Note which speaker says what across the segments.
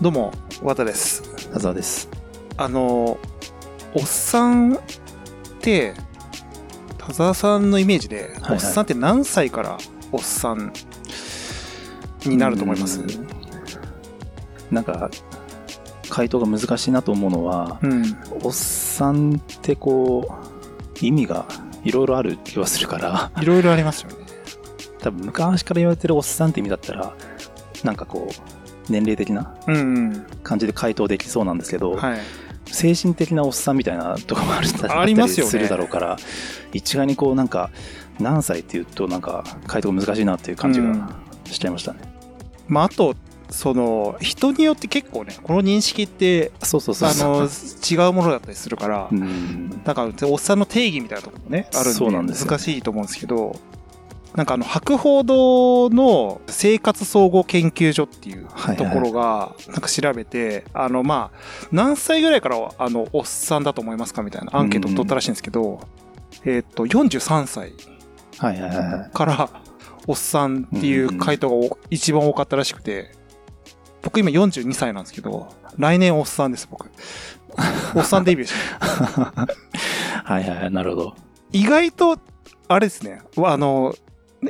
Speaker 1: どうも、和田です。
Speaker 2: 田沢です。
Speaker 1: あの、おっさんって、田沢さんのイメージで、
Speaker 2: はい
Speaker 1: おっさんって何歳からおっさんになると思います？
Speaker 2: うんなんか、回答が難しいなと思うのは、
Speaker 1: うん。
Speaker 2: おっさんってこう、意味がいろいろある気はするから、
Speaker 1: いろいろありますよね。
Speaker 2: 多分昔から言われてるおっさんって意味だったら、なんかこう、年齢的な
Speaker 1: うん、うん。
Speaker 2: 感じで回答できそうなんですけど、
Speaker 1: はい。
Speaker 2: 精神的なおっさんみたいなところもある
Speaker 1: ありますよね
Speaker 2: するだろうから、一概にこうなんか、何歳っていうとなんか回答が難しいなっていう感じ
Speaker 1: うん
Speaker 2: がしちゃいましたね。
Speaker 1: まあ、あと、その、人によって結構ね、この認識って、
Speaker 2: そうそうそう
Speaker 1: あ。の、違うものだったりするから
Speaker 2: う、ん
Speaker 1: だから、おっさんの定義みたいなところもね、あるんで、難しいと思うんですけど、なんかあの、博報堂の生活総合研究所っていうところが、なんか調べて、あの、まあ、何歳ぐらいから、あの、おっさんだと思いますかみたいなアンケートを取ったらしいんですけど、えっと、43歳。から、おっさんっていう回答がお一番多かったらしくて、僕今42歳なんですけど、来年おっさんです、僕。おっさんデビューし
Speaker 2: いはいはい、なるほど。
Speaker 1: 意外と、あれですね、あの、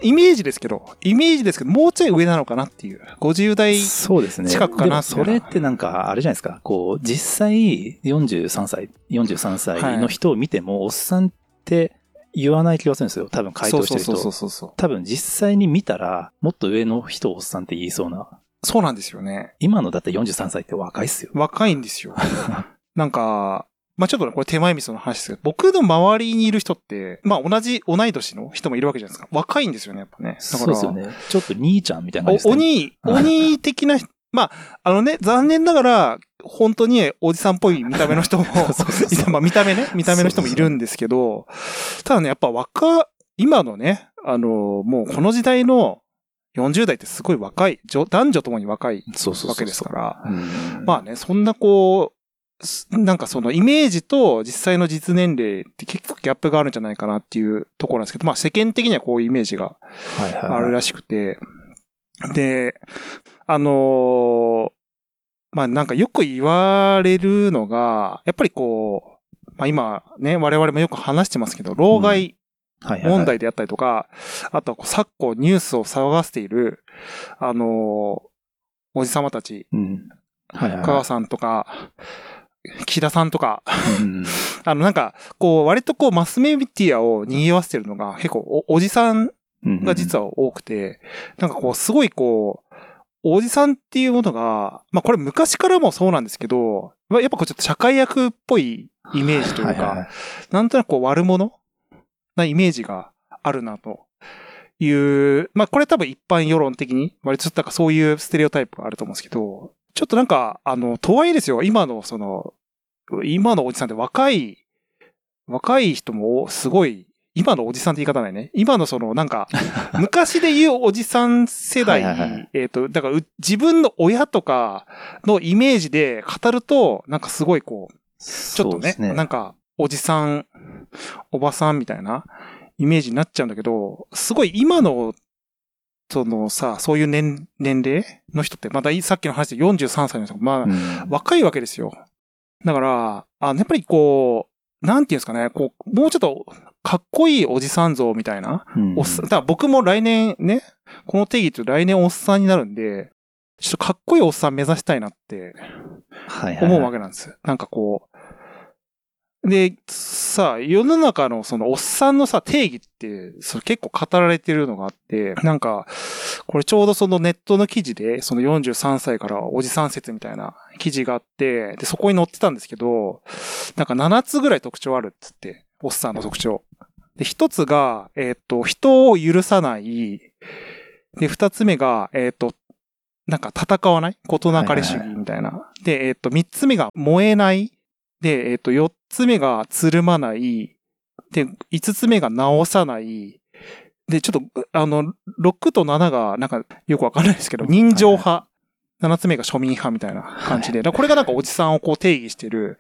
Speaker 1: イメージですけど、イメージですけど、もうちょい上なのかなっていう。50代、
Speaker 2: そうですね。
Speaker 1: 近くかな
Speaker 2: でもそれってなんか、あれじゃないですか。こう、実際、43歳、43歳の人を見ても、おっさんって言わない気がするんですよ。多分回答してる人。
Speaker 1: そうそうそうそうそう。
Speaker 2: 多分実際に見たら、もっと上の人をおっさんって言いそうな。
Speaker 1: そうなんですよね。
Speaker 2: 今のだって43歳って若いっすよ。
Speaker 1: 若いんですよ。なんか、まあちょっとね、これ手前味噌の話ですけど、僕の周りにいる人って、まあ同じ、同い年の人もいるわけじゃないですか。若いんですよね、やっぱね。
Speaker 2: そうですよね。ちょっと兄ちゃんみたいな感じです
Speaker 1: お
Speaker 2: ね。
Speaker 1: 鬼、鬼的な、まあ、あのね、残念ながら、本当におじさんっぽい見た目の人も、
Speaker 2: そうそうそう
Speaker 1: まあ見た目ね、見た目の人もいるんですけど、ただね、やっぱ若、今のね、あの、もうこの時代の40代ってすごい若い、女男女ともに若い
Speaker 2: そうそうそうそう
Speaker 1: わけですから、
Speaker 2: うん
Speaker 1: まあね、そんなこう、すなんかそのイメージと実際の実年齢って結構ギャップがあるんじゃないかなっていうところなんですけど、まあ世間的にはこういうイメージがあるらしくて、で、あのーまあなんかよく言われるのが、やっぱりこう、まあ今ね、我々もよく話してますけど、老害問題であったりとか、あとは昨今ニュースを騒がせている、あのーおじさまたち、
Speaker 2: うん。はいはい
Speaker 1: 香川
Speaker 2: は
Speaker 1: さんとか、岸田さんとか、
Speaker 2: い。うん
Speaker 1: あのなんか、こう割とこうマスメディアを賑わせてるのが結構おおじさん
Speaker 2: うん
Speaker 1: が実は多くて、なんかこう、すごいこう、おじさんっていうものが、まあこれ昔からもそうなんですけど、まあやっぱこうちょっと社会役っぽいイメージというか
Speaker 2: はいはいはい、
Speaker 1: なんとなくこう悪者なイメージがあるなと。いう、まあこれ多分一般世論的に、割とちょっとなんかそういうステレオタイプがあると思うんですけど、ちょっとなんか、あの、とはいえですよ、今のその、今のおじさんって若い、若い人もすごい、今のおじさんって言い方ないね。今のその、なんか、昔で言うおじさん世代、
Speaker 2: はいはいはい
Speaker 1: えっ、と、だからう自分の親とかのイメージで語ると、なんかすごいこう、ちょっとね、
Speaker 2: ね。
Speaker 1: なんか、おじさん、おばさんみたいなイメージになっちゃうんだけど、すごい今の、そのさ、そういう年、年齢の人って、またさっきの話で43歳の人、まあ、
Speaker 2: うん
Speaker 1: 若いわけですよ。だから、あやっぱりこう、なんていうんですかね、こう、もうちょっと、かっこいいおじさん像みたいな。
Speaker 2: うん
Speaker 1: おっさん、だから僕も来年ね、この定義と来年おっさんになるんで、ちょっとかっこいいおっさん目指したいなって思うわけなんです。なんかこう。で、さあ、世の中のそのおっさんのさ、定義って、それ結構語られてるのがあって、なんか、これちょうどそのネットの記事で、その43歳からおじさん説みたいな記事があって、で、そこに載ってたんですけど、なんか7つぐらい特徴あるっつって、おっさんの特徴。で、一つが、えっ、と、人を許さない。で、二つ目が、えっ、と、なんか戦わない事なかれ主義みたいな。で、えっ、と、三つ目が燃えない。で、えっ、と、四つ目がつるまない。で、五つ目が直さない。で、ちょっと、あの、6と7が、なんか、よくわかんないですけど、人情派。7つ目が庶民派みたいな感じで、だからこれがなんかおじさんをこう定義してる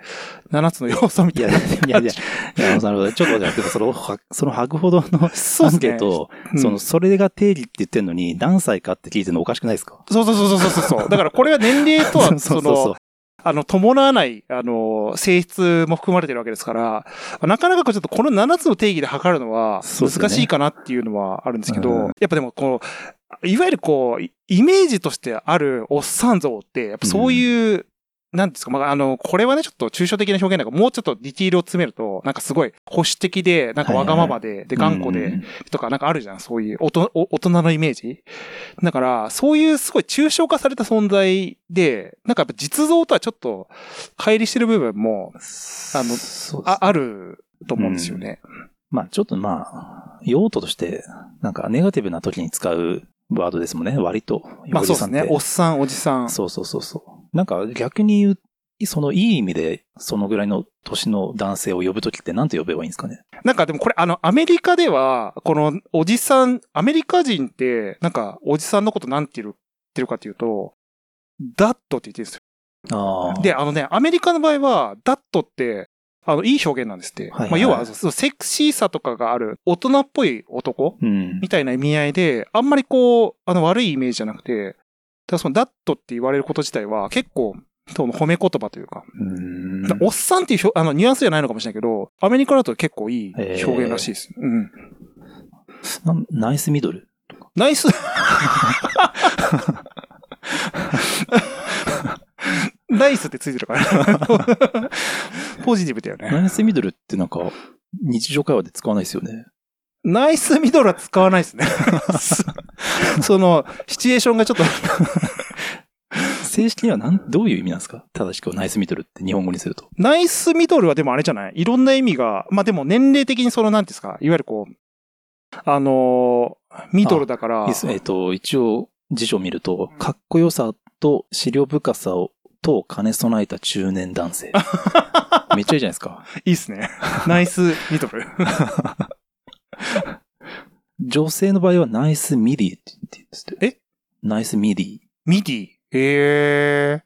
Speaker 1: 7つの要素み
Speaker 2: いや、
Speaker 1: たいな。
Speaker 2: いやいや、いや、なるほど。ちょっと待って、その、はその吐くほどの
Speaker 1: そうっすね
Speaker 2: ケート、
Speaker 1: うん
Speaker 2: その、それが定義って言ってんのに、何歳かって聞いてるのおかしくないですか
Speaker 1: そうそうそうそうそうそう。だからこれは年齢とは、
Speaker 2: そ
Speaker 1: の、あの、伴わない、あの、性質も含まれてるわけですから、なかなかちょっとこの7つの定義で測るのは難しいかなっていうのはあるんですけど、
Speaker 2: うん。
Speaker 1: やっぱでもこの、いわゆるこう、イイメージとしてあるおっさん像って、やっぱそういう、なんですか、まあ、あの、これはね、ちょっと抽象的な表現だから、もうちょっとディティールを詰めると、なんかすごい保守的で、なんかわがままで、で、頑固で、
Speaker 2: うん
Speaker 1: とかなんかあるじゃん、そういう大人お大人のイメージ。だから、そういうすごい抽象化された存在で、なんかやっぱ実像とはちょっと乖離してる部分もあの
Speaker 2: そうです
Speaker 1: ああると思うんですよね。
Speaker 2: まあ、ちょっとまあ、用途として、なんか、ネガティブな時に使うワードですもんね、割と。
Speaker 1: まあそうですね。お
Speaker 2: お
Speaker 1: っさん、おじさん。
Speaker 2: そうそうそうそう。なんか、逆に言う、その、いい意味で、そのぐらいの年の男性を呼ぶときって何て呼べばいいんですかね？
Speaker 1: なんかでもこれあの、アメリカでは、このおじさん、アメリカ人って、なんかおじさんのことなんて言ってるかっていうと、ダットって言ってるんですよ。
Speaker 2: ああ。
Speaker 1: で、あのね、アメリカの場合は、ダットって、あの、いい表現なんですって。
Speaker 2: はいはい
Speaker 1: まあ、要は、セクシーさとかがある、大人っぽい男
Speaker 2: うん
Speaker 1: み。たいな意味合いで、あんまりこう、あの、悪いイメージじゃなくて、ただその、ダットって言われること自体は、結構、その褒め言葉というか、
Speaker 2: う
Speaker 1: おっさんっていう表あの、ニュアンスじゃないのかもしれないけど、アメリカだと結構いい表現らしいです。うん。
Speaker 2: なナイスミドル？
Speaker 1: ナイスナイスってついてるから。ポジティブだよね。
Speaker 2: ナイスミドルってなんか、日常会話で使わないですよね。
Speaker 1: ナイスミドルは使わないですね。その、シチュエーションがちょっと、
Speaker 2: 正式にはなん、どういう意味なんですか？正しくナイスミドルって日本語にすると。
Speaker 1: ナイスミドルはでもあれじゃない？いろんな意味が、まあでも年齢的にその、なんていうんですか、いわゆるこう、あのーミドルだから、
Speaker 2: えっ、と、一応、辞書を見ると、かっこよさと思慮深さを、と兼ね備えた中年男性。めっちゃいいじゃないですか。
Speaker 1: いいっすね。ナイスミドル。
Speaker 2: 女性の場合はナイスミディって言って。
Speaker 1: え？
Speaker 2: ナイスミディ。
Speaker 1: ミディ？へえ。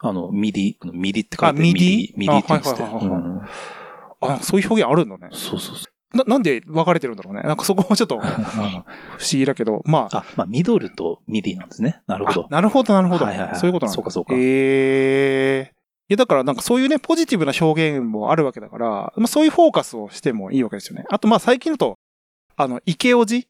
Speaker 2: あの、ミディ、ミディって書いて
Speaker 1: あミディ？
Speaker 2: ミディって言って。
Speaker 1: あそういう表現あるんだね。
Speaker 2: そうそうそう。
Speaker 1: な、なんで分かれてるんだろうね。なんかそこもちょっと 不思議だけど、まあ。
Speaker 2: あ、まあ、ミドルとミディなんですね。なるほど
Speaker 1: あ。なるほど、なるほど。
Speaker 2: はいはいはい
Speaker 1: そういうことなんだ。
Speaker 2: そうかそうか
Speaker 1: ええいや、だからなんかそういうね、ポジティブな表現もあるわけだから、まあそういうフォーカスをしてもいいわけですよね。あとまあ最近だと、あの、イケおじ、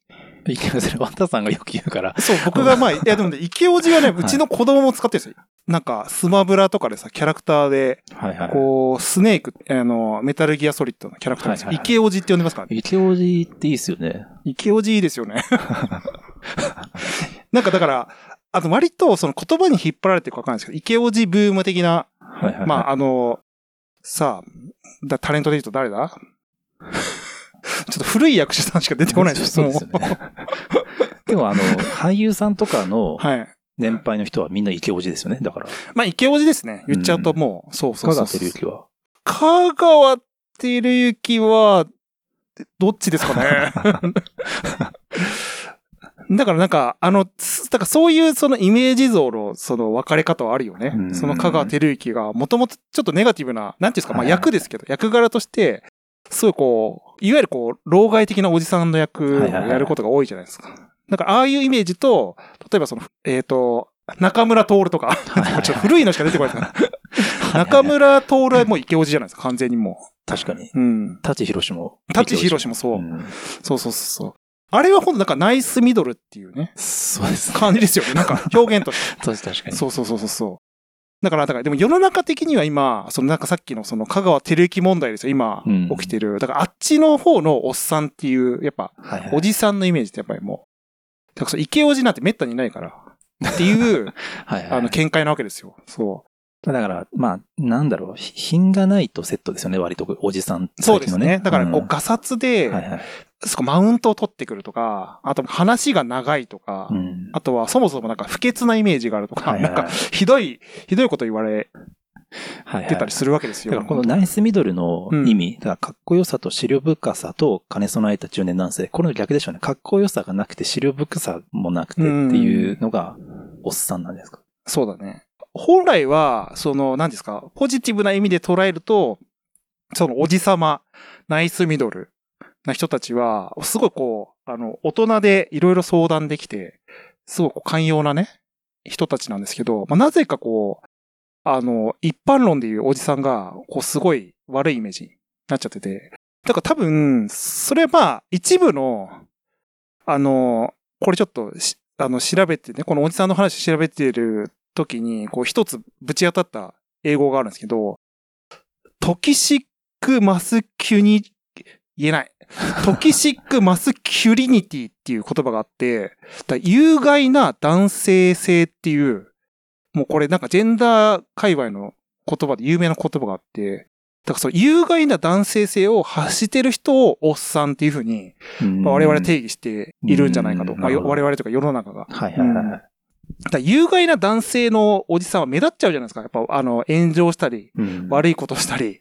Speaker 2: イケおじ。ワンタさんがよく言うから。
Speaker 1: そう、僕がまあ、いやでもね、イケおじはね、うちの子供も使ってるんですよ。なんか、スマブラとかでさ、キャラクターで、
Speaker 2: はいはい。
Speaker 1: こう、スネーク、あの、メタルギアソリッドのキャラクターですよ。
Speaker 2: はいはいはい
Speaker 1: イケおじって呼んでますか？らね。
Speaker 2: イケおじっていいっすよね。
Speaker 1: イケおじいいですよね。なんかだから、あと割とその言葉に引っ張られてるかわかんないですけど、池おじブーム的な、
Speaker 2: はいはいはい。
Speaker 1: まああの、さあ、だタレントで言うと誰だ？ちょっと古い役者さんしか出てこないです
Speaker 2: そうですよね。でもあの、俳優さんとかの
Speaker 1: はい。
Speaker 2: 年配の人はみんな池王子ですよね。だから、
Speaker 1: まあ池おじですね。言っちゃうともう、そうそう
Speaker 2: 香
Speaker 1: そう
Speaker 2: 川照之は？
Speaker 1: 香川照之は、どっちですかねだからなんか、あの、つだからそういうそのイメージ像のその分かれ方はあるよね
Speaker 2: う。ん
Speaker 1: その香川照之がもともとちょっとネガティブな、なんていうんですか、まあ役ですけど、役柄として、すごいこう、いわゆるこう、老害的なおじさんの役をやることが多いじゃないですか。だからああいうイメージと、例えばその、えっ、と、中村徹とか、ちょっと古いのしか出てこないですから。中村徹はもう池おじじゃないですか、完全にも
Speaker 2: 確かに。
Speaker 1: う。うん。
Speaker 2: 舘ひろしも。
Speaker 1: 舘ひろしもそう。
Speaker 2: ん
Speaker 1: そうそうそうそう。あれはほんとなんかナイスミドルっていうね、
Speaker 2: そうです。
Speaker 1: 感じですよね。なんか表現として。
Speaker 2: 確かに。
Speaker 1: そうそうそうそうそう。だから、だから、でも世の中的には今、そのなんかさっきのその香川照之問題ですよ、今
Speaker 2: うん
Speaker 1: 起きてる。だからあっちの方のおっさんっていう、やっぱ、おじさんのイメージってやっぱりもう、だからそう池おじなんて滅多にいないから、っていう、
Speaker 2: はいはい
Speaker 1: あの、見解なわけですよ。そ
Speaker 2: だから、まあ、なんだろう、ひ品がないとセットですよね、割と、おじさん。
Speaker 1: う。そうですね。だから、こう、
Speaker 2: ん
Speaker 1: ガサツで、
Speaker 2: はいはい。
Speaker 1: そこマウントを取ってくるとか、あと話が長いとか、
Speaker 2: うん
Speaker 1: あとはそもそもなんか不潔なイメージがあるとか、
Speaker 2: はいはいはい
Speaker 1: なんかひどい、ひどいこと言われ
Speaker 2: はいはい
Speaker 1: てたりするわけですよ。
Speaker 2: だからこのナイスミドルの意味、だからかっこよさと思慮深さと兼ね備えた中年男性、これの逆でしょうね。かっこよさがなくて思慮深さもなくてっていうのがおっさんなんですか？
Speaker 1: そうだね。本来は、その、何ですか、ポジティブな意味で捉えると、そのおじさま、ナイスミドルな人たちは、すごいこう、あの、大人でいろいろ相談できて、すごいこう寛容なね、人たちなんですけど、まあ、なぜかこう、あの、一般論でいうおじさんが、こう、すごい悪いイメージになっちゃってて、だから多分、それはまあ、一部の、あの、これちょっと、あの、調べてね、このおじさんの話調べてる時に、こう、一つぶち当たった英語があるんですけど、 toxic masculi、言えない。 toxic masculinity っていう言葉があって、だ有害な男性性っていう、もうこれなんかジェンダー界隈の言葉で有名な言葉があって、だからその有害な男性性を発してる人をおっさんっていうふうに、まあ我々定義しているんじゃないかと。まあ、我々とか世の中が。
Speaker 2: はいはいはいはい。
Speaker 1: だ有害な男性のおじさんは目立っちゃうじゃないですか。やっぱあの炎上したり、
Speaker 2: うん
Speaker 1: 悪いことしたり、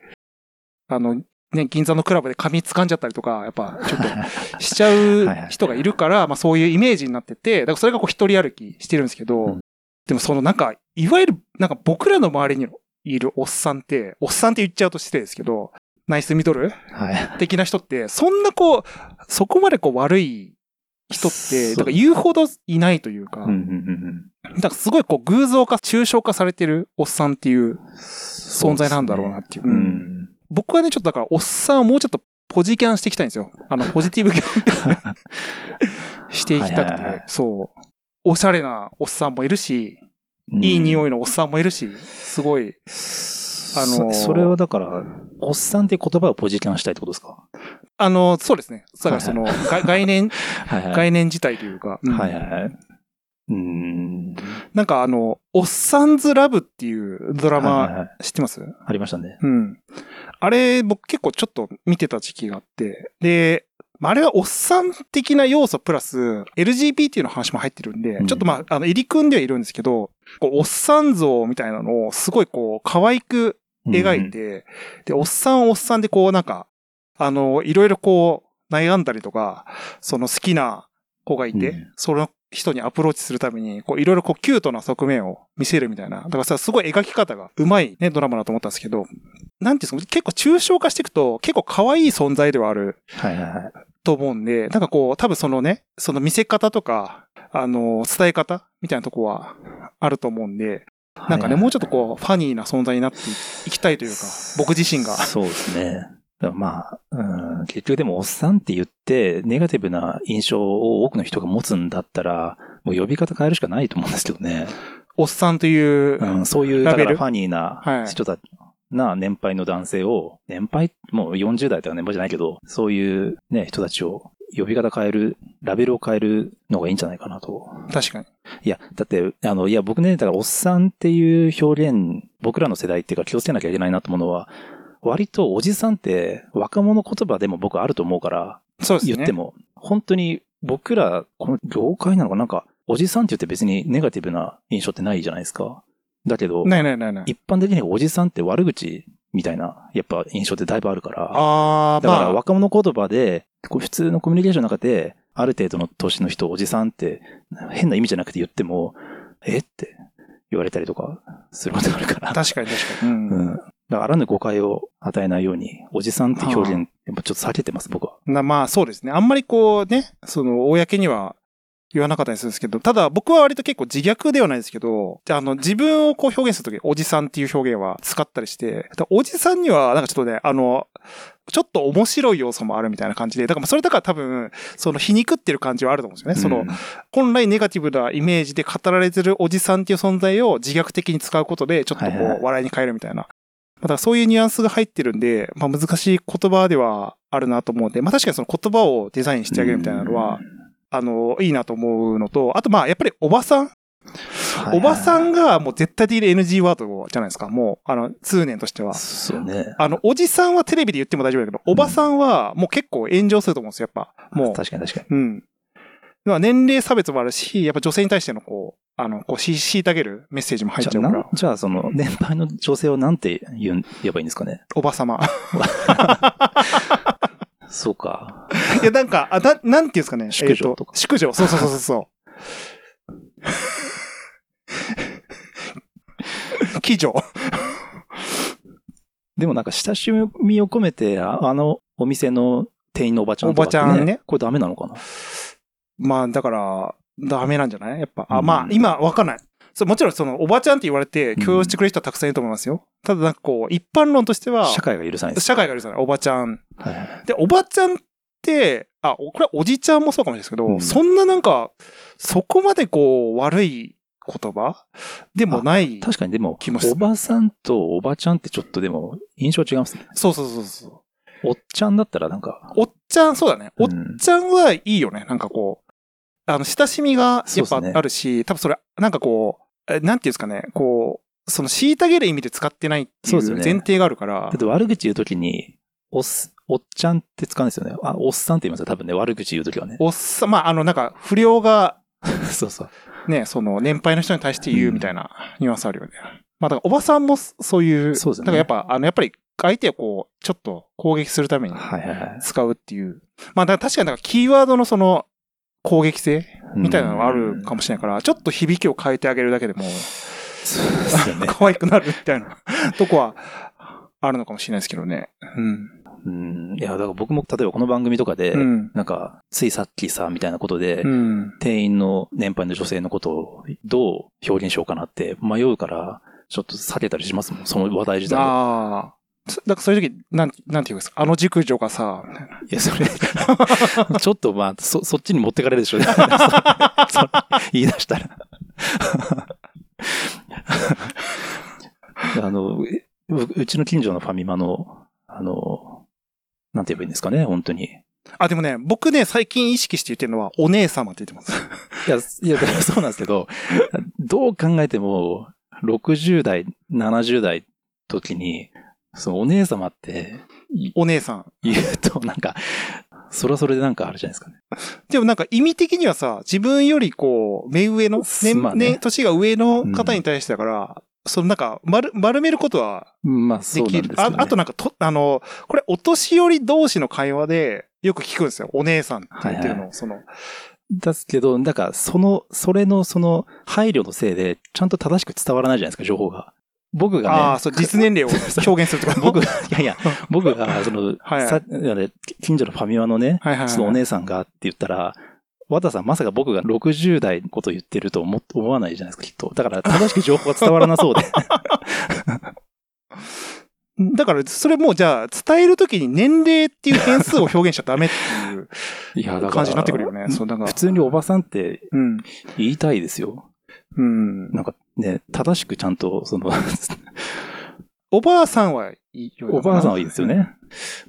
Speaker 1: あの、ね、銀座のクラブで髪掴んじゃったりとか、やっぱちょっと しちゃう人がいるから、まあそういうイメージになってて、だからそれがこう一人歩きしてるんですけど、
Speaker 2: うん。
Speaker 1: でもそのなんか、いわゆるなんか僕らの周りにいるおっさんって、おっさんって言っちゃうと失礼ですけど、ナイスミドル
Speaker 2: はい。
Speaker 1: 的な人って、そんなこう、そこまでこう悪い人って、だから言うほどいないというか、
Speaker 2: うん
Speaker 1: からすごいこう偶像化、抽象化されてるおっさんっていう存在なんだろうなっていう。僕はね、ちょっとだから、おっさんをもうちょっとポジキャンしていきたいんですよ。あの、ポジティブキャンしていきたく
Speaker 2: はいはいはい
Speaker 1: て、そう。おしゃれなおっさんもいるし、いい匂いのおっさんもいるし、すごい、あのー
Speaker 2: そそれはだから、おっさんって言葉をポジキャンしたいってことですか？
Speaker 1: あの、そうですね。だからその、が概念、
Speaker 2: はいはい。
Speaker 1: 概念自体というか、うん
Speaker 2: はいはいはい。うーん。
Speaker 1: なんかあの、おっさんずラブっていうドラ
Speaker 2: はいはい
Speaker 1: マ
Speaker 2: はい
Speaker 1: 知ってます？
Speaker 2: ありましたね。
Speaker 1: うん。あれ、僕結構ちょっと見てた時期があって、で、まああれはおっさん的な要素プラス、LGBT の話も入ってるんで、
Speaker 2: うん。
Speaker 1: ちょっとまあ、あの、入り組んではいるんですけど、こう、おっさん像みたいなのをすごいこう、可愛く描いて、で、おっさんおっさんでこう、なんか、あの、いろいろこう、悩んだりとか、その好きな子がいて、
Speaker 2: うん。
Speaker 1: その人にアプローチするために、こう、いろいろこう、キュートな側面を見せるみたいな。だからさ、すごい描き方がうまいね、ドラマだと思ったんですけど、なんていうんですか、結構抽象化していくと、結構可愛い存在ではある
Speaker 2: はいはいはい。
Speaker 1: と思うんで、なんかこう、多分そのね、その見せ方とか、あの、伝え方みたいなとこはあると思うんで、なんかね、もうちょっとこう、ファニーな存在になっていきたいというか、僕自身が。
Speaker 2: そうですね。まあ、うん、結局でもおっさんって言って、ネガティブな印象を多くの人が持つんだったら、もう呼び方変えるしかないと思うんですけどね。
Speaker 1: おっさんという、
Speaker 2: うん、そういう、だからファニーな
Speaker 1: はい
Speaker 2: 人たち、な年配の男性を、年配、もう40代とか年配じゃないけど、そういうね、人たちを呼び方変える、ラベルを変えるのがいいんじゃないかなと。
Speaker 1: 確かに。
Speaker 2: いや、だって、あの、いや、僕ね、だから、おっさんっていう表現、僕らの世代っていうか気をつけなきゃいけないなと思うのは、割とおじさんって若者言葉でも僕あると思うから、
Speaker 1: そうですね。
Speaker 2: 言っても、本当に僕ら、この業界なのかな？んか、おじさんって言って別にネガティブな印象ってないじゃないですか。だけど、
Speaker 1: ないないないない。
Speaker 2: 一般的におじさんって悪口みたいな、やっぱ印象ってだいぶあるから。
Speaker 1: あー、
Speaker 2: だから
Speaker 1: まあ、
Speaker 2: 若者言葉で、普通のコミュニケーションの中で、ある程度の年の人をおじさんって、変な意味じゃなくて言っても、え？って言われたりとかすることがあるから。
Speaker 1: 確かに確かに。うん
Speaker 2: うん。だからあらぬ誤解を与えないように、おじさんって表現、やっぱちょっと避けてます、僕は。
Speaker 1: なまあそうですね。あんまりこうね、その、公には言わなかったりするんですけど、ただ僕は割と結構自虐ではないですけど、あの、自分をこう表現するとき、おじさんっていう表現は使ったりして、だおじさんにはなんかちょっとね、あの、ちょっと面白い要素もあるみたいな感じで、だからそれだから多分、その皮肉ってる感じはあると思うんですよね。その
Speaker 2: うん、
Speaker 1: 本来ネガティブなイメージで語られてるおじさんっていう存在を自虐的に使うことで、ちょっとこ
Speaker 2: う
Speaker 1: 笑いに変えるみたいな。またそういうニュアンスが入ってるんで、まあ難しい言葉ではあるなと思うんで、まあ確かにその言葉をデザインしてあげるみたいなのは、あの、いいなと思うのと、あとまあやっぱりおばさん、おばさんがもう絶対的に NG ワードじゃないですか。もう、あの、通念としては。
Speaker 2: そうね。
Speaker 1: あの、おじさんはテレビで言っても大丈夫だけど、おばさんはもう結構炎上すると思うんですよ、やっぱ。もう。
Speaker 2: 確かに確かに。
Speaker 1: うん。まあ年齢差別もあるし、やっぱ女性に対してのこう、あの、こう、し、虐げるメッセージも入っち
Speaker 2: じゃあ、
Speaker 1: ゃうから
Speaker 2: なん。じゃあその、年配の女性をなんて言う、言えばいいんですかね？
Speaker 1: おばさま。
Speaker 2: そうか。
Speaker 1: いや、なんか、あ、な、なんていうんですかね？
Speaker 2: 淑女とか
Speaker 1: えー淑女。そうそうそうそうそう。騎乗。
Speaker 2: でもなんか親しみを込めて、ああのお店の店員のおばちゃんとかって、
Speaker 1: おばちゃんね
Speaker 2: これダメなのかな？
Speaker 1: まあ、だから、ダメなんじゃない？やっぱ。あ、
Speaker 2: うん
Speaker 1: まあ、今、わかんない。そうもちろん、その、おばちゃんって言われて、許容してくれる人はたくさんいると思いますよ。ただ、なんかこう、一般論としては、
Speaker 2: 社会が許さないです。
Speaker 1: 社会が許さない。おばちゃん。
Speaker 2: はいはい
Speaker 1: で、おばちゃんって、あ、これはおじちゃんもそうかもしれないですけど、
Speaker 2: うん
Speaker 1: そんななんか、そこまでこう、悪い言葉？でもない。
Speaker 2: 確かにでもおばさんとおばちゃんってちょっとでも印象違いますね。
Speaker 1: そうそうそうそう。
Speaker 2: おっちゃんだったらなんか、
Speaker 1: おっちゃん、そうだね。おっ
Speaker 2: うん
Speaker 1: ちゃんはいいよね。なんかこう、あの、親しみがやっぱあるし、多分それ、なんかこう、えなんていうんですかね、こう、その虐げる意味で使ってないってい
Speaker 2: そう
Speaker 1: 前提があるから
Speaker 2: だっ、て悪口言うときに、おっす、おっちゃんって使うんですよね。あ、おっさんって言いますよ。多分ね、悪口言うときはね。
Speaker 1: おっさまあ、あの、なんか、不良が、
Speaker 2: そうそう。
Speaker 1: ね、その、年配の人に対して言うみたいなニュアンスあるよね。まあ、だから、おばさんもそういう、
Speaker 2: そうですね
Speaker 1: だからやっぱ、あの、やっぱり、相手をこう、ちょっと攻撃するために
Speaker 2: はいはいはい。
Speaker 1: 使うっていう。まあ、だから確かに、キーワードのその、攻撃性？みたいなのがあるかもしれないから、ちょっと響きを変えてあげるだけでも、
Speaker 2: そうね。
Speaker 1: 可愛くなるみたいな とこは、あるのかもしれないですけどね。うん。
Speaker 2: うん。いや、だから僕も例えばこの番組とかで、
Speaker 1: うん。
Speaker 2: なんか、ついさっきさ、みたいなことで、
Speaker 1: うん。
Speaker 2: 店員の年配の女性のことをどう表現しようかなって迷うから、ちょっと避けたりしますもん、その話題自体を。
Speaker 1: ああ。そだからそういう時、なん、なんていうんですか、あの熟女がさ、い
Speaker 2: や、それ、ちょっとまあ、そ、そっちに持ってかれるでしょ。そそ 言い出したら。あの、ううちの近所のファミマの、あの、なんて言えばいいんですかね、本当に。い
Speaker 1: あ、でもね、僕ね、最近意識して言ってるのは、お姉様って言ってます。
Speaker 2: や、いや、だからそうなんですけど、どう考えても、60代、70代時に、そのお姉様って
Speaker 1: お姉さん。
Speaker 2: 言うと、なんか、それはそれでなんかあるじゃないですかね。
Speaker 1: でもなんか意味的にはさ、自分よりこう、目上の、年、
Speaker 2: まあね
Speaker 1: ね、年が上の方に対してだから、そのなんか、丸、丸めることは
Speaker 2: まあ、そう
Speaker 1: で
Speaker 2: すね。
Speaker 1: ああとなんかと、あの、これ、お年寄り同士の会話で、よく聞くんですよ。お姉さんって言ってるの。
Speaker 2: はい
Speaker 1: その、
Speaker 2: ですけど、だから、その、それのその配慮のせいで、ちゃんと正しく伝わらないじゃないですか、情報が。僕がね、
Speaker 1: ああ、そう、実年齢を表現するとか。
Speaker 2: 僕、いやいや、僕が、その、
Speaker 1: はい
Speaker 2: さ近所のファミマのね、
Speaker 1: はいはいはい。
Speaker 2: そのお姉さんがって言ったら、和田さんまさか僕が60代のことを言ってると思思わないじゃないですか、きっと。だから、正しく情報が伝わらなそうで。
Speaker 1: だから、それもうじゃあ、伝えるときに年齢っていう変数を表現しちゃダメっていう
Speaker 2: いや、だから。
Speaker 1: 感じになってくるよね。そう、だから
Speaker 2: 普。通におばさんって
Speaker 1: うん。
Speaker 2: 言いたいですよ。
Speaker 1: うん。
Speaker 2: なんかね、正しくちゃんと、その、
Speaker 1: おばあさんはいいよ。
Speaker 2: おばあさんはいいですよね。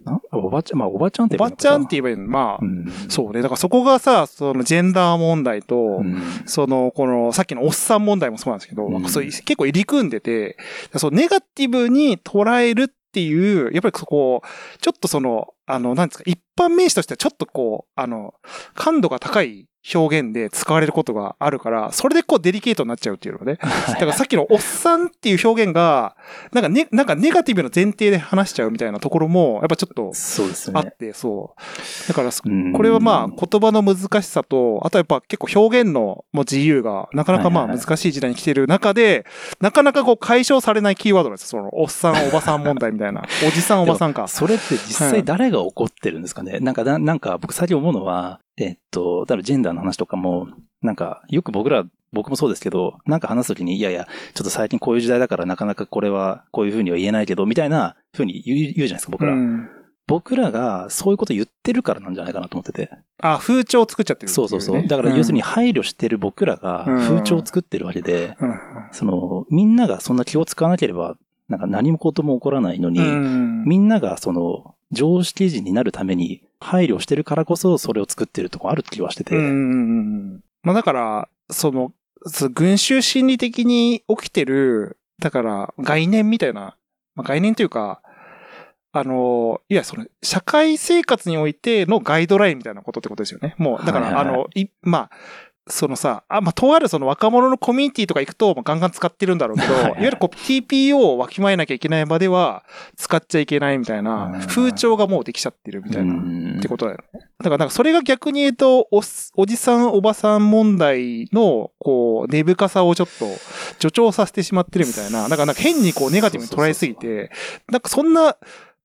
Speaker 2: なおばちゃん、まあ、おばちゃんって
Speaker 1: おばちゃんって
Speaker 2: 言
Speaker 1: 言えばいいの。まあ、
Speaker 2: うん。
Speaker 1: そうね。だからそこがさ、そのジェンダー問題と、
Speaker 2: うん
Speaker 1: その、この、さっきのおっさん問題もそうなんですけど、
Speaker 2: うん
Speaker 1: そう結構入り組んでて、そう、ネガティブに捉えるっていう、やっぱりそこ、ちょっとその、あの、なんですか、一般名詞としてはちょっとこう、あの、感度が高い表現で使われることがあるから、それでこうデリケートになっちゃうっていうのがね。だからさっきのおっさんっていう表現が、なんかね、なんかネガティブな前提で話しちゃうみたいなところも、やっぱちょっと
Speaker 2: そうですね。
Speaker 1: あって、そう。だから、
Speaker 2: うん
Speaker 1: これはまあ言葉の難しさと、あとやっぱ結構表現のもう自由がなかなかまあ難しい時代に来てる中で、なかなかこう解消されないキーワードなんですよ。その、おっさん、おばさん問題みたいな。おじさん、おばさんか。
Speaker 2: それって実際誰が怒ってるんですかね、なんかな、なんか僕最近思うのは、えっと、多分ジェンダーの話とかも、なんか、よく僕ら、僕もそうですけど、なんか話すときに、いやいや、ちょっと最近こういう時代だからなかなかこれは、こういうふうには言えないけど、みたいなふうに言う言うじゃないですか、僕ら。
Speaker 1: うん。
Speaker 2: 僕らがそういうこと言ってるからなんじゃないかなと思ってて。
Speaker 1: あ、風潮を作っちゃってるってい
Speaker 2: そうそうそう。だから要するに
Speaker 1: うん
Speaker 2: 配慮してる僕らが
Speaker 1: うん。
Speaker 2: 風潮を作ってるわけで、
Speaker 1: うん。
Speaker 2: その、みんながそんな気を使わなければ、なんか何もことも起こらないのに、
Speaker 1: うん。
Speaker 2: みんながその、常識人になるために配慮してるからこそそれを作ってるとこある気はしてて。
Speaker 1: うんまあだから、その、そう群衆心理的に起きてる、だから概念みたいな、まあ、概念というか、あの、いや、その、社会生活においてのガイドラインみたいなことってことですよね。もう、だから、
Speaker 2: はいはいはい
Speaker 1: あの、い、まあ、そのさ、あ、まあ、とあるその若者のコミュニティとか行くと、まあ、ガンガン使ってるんだろうけど、
Speaker 2: はいはい
Speaker 1: いわゆるこう、TPO をわきまえなきゃいけない場では、使っちゃいけないみたいな
Speaker 2: うん、
Speaker 1: 風潮がもうできちゃってるみたいな。
Speaker 2: うん
Speaker 1: ってことだよね。だから、なんかそれが逆に言うと、おっ、おじさん、おばさん問題の、こう、根深さをちょっと助長させてしまってるみたいな、なんかなんか変にこうネガティブに捉えすぎて、なんかそんな、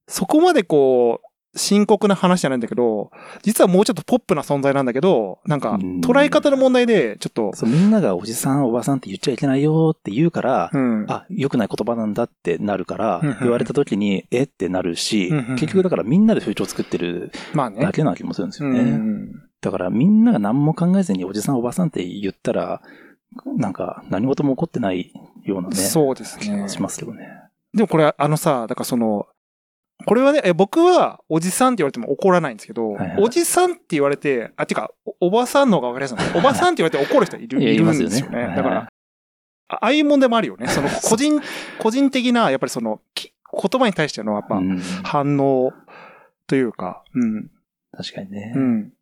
Speaker 1: そこまでこう、深刻な話じゃないんだけど、実はもうちょっとポップな存在なんだけど、なんか
Speaker 2: うん
Speaker 1: 捉え方の問題で、ちょっと、
Speaker 2: そうみんながおじさん、おばさんって言っちゃいけないよって言うから、
Speaker 1: うん。
Speaker 2: あ、良くない言葉なんだってなるから
Speaker 1: うんうん、
Speaker 2: 言われた時に、え？ってなるし
Speaker 1: うんうん、
Speaker 2: 結局だからみんなで風潮作ってる
Speaker 1: まあね
Speaker 2: だ。けな気もするんですよ
Speaker 1: う
Speaker 2: ね。
Speaker 1: ん。
Speaker 2: だからみんなが何も考えずにおじさん、おばさんって言ったら、なんか何事も起こってないようなね、
Speaker 1: そうですね
Speaker 2: 気が。しますけどね。
Speaker 1: でもこれ、あのさ、だからその、これはね、え僕はおじさんって言われても怒らないんですけど、
Speaker 2: はいはい
Speaker 1: おじさんって言われて、あ、てか、おおばさんの方が分かりやすいの？おばさんって言われて怒る人いる、
Speaker 2: い
Speaker 1: るん
Speaker 2: いますよね
Speaker 1: ですよね。
Speaker 2: はい
Speaker 1: だから、あああいう問題もあるよね。その、個人、個人的な、やっぱりその、き言葉に対しての、やっぱ、
Speaker 2: うん
Speaker 1: 反応というか、うん。
Speaker 2: 確かにね
Speaker 1: う。ん。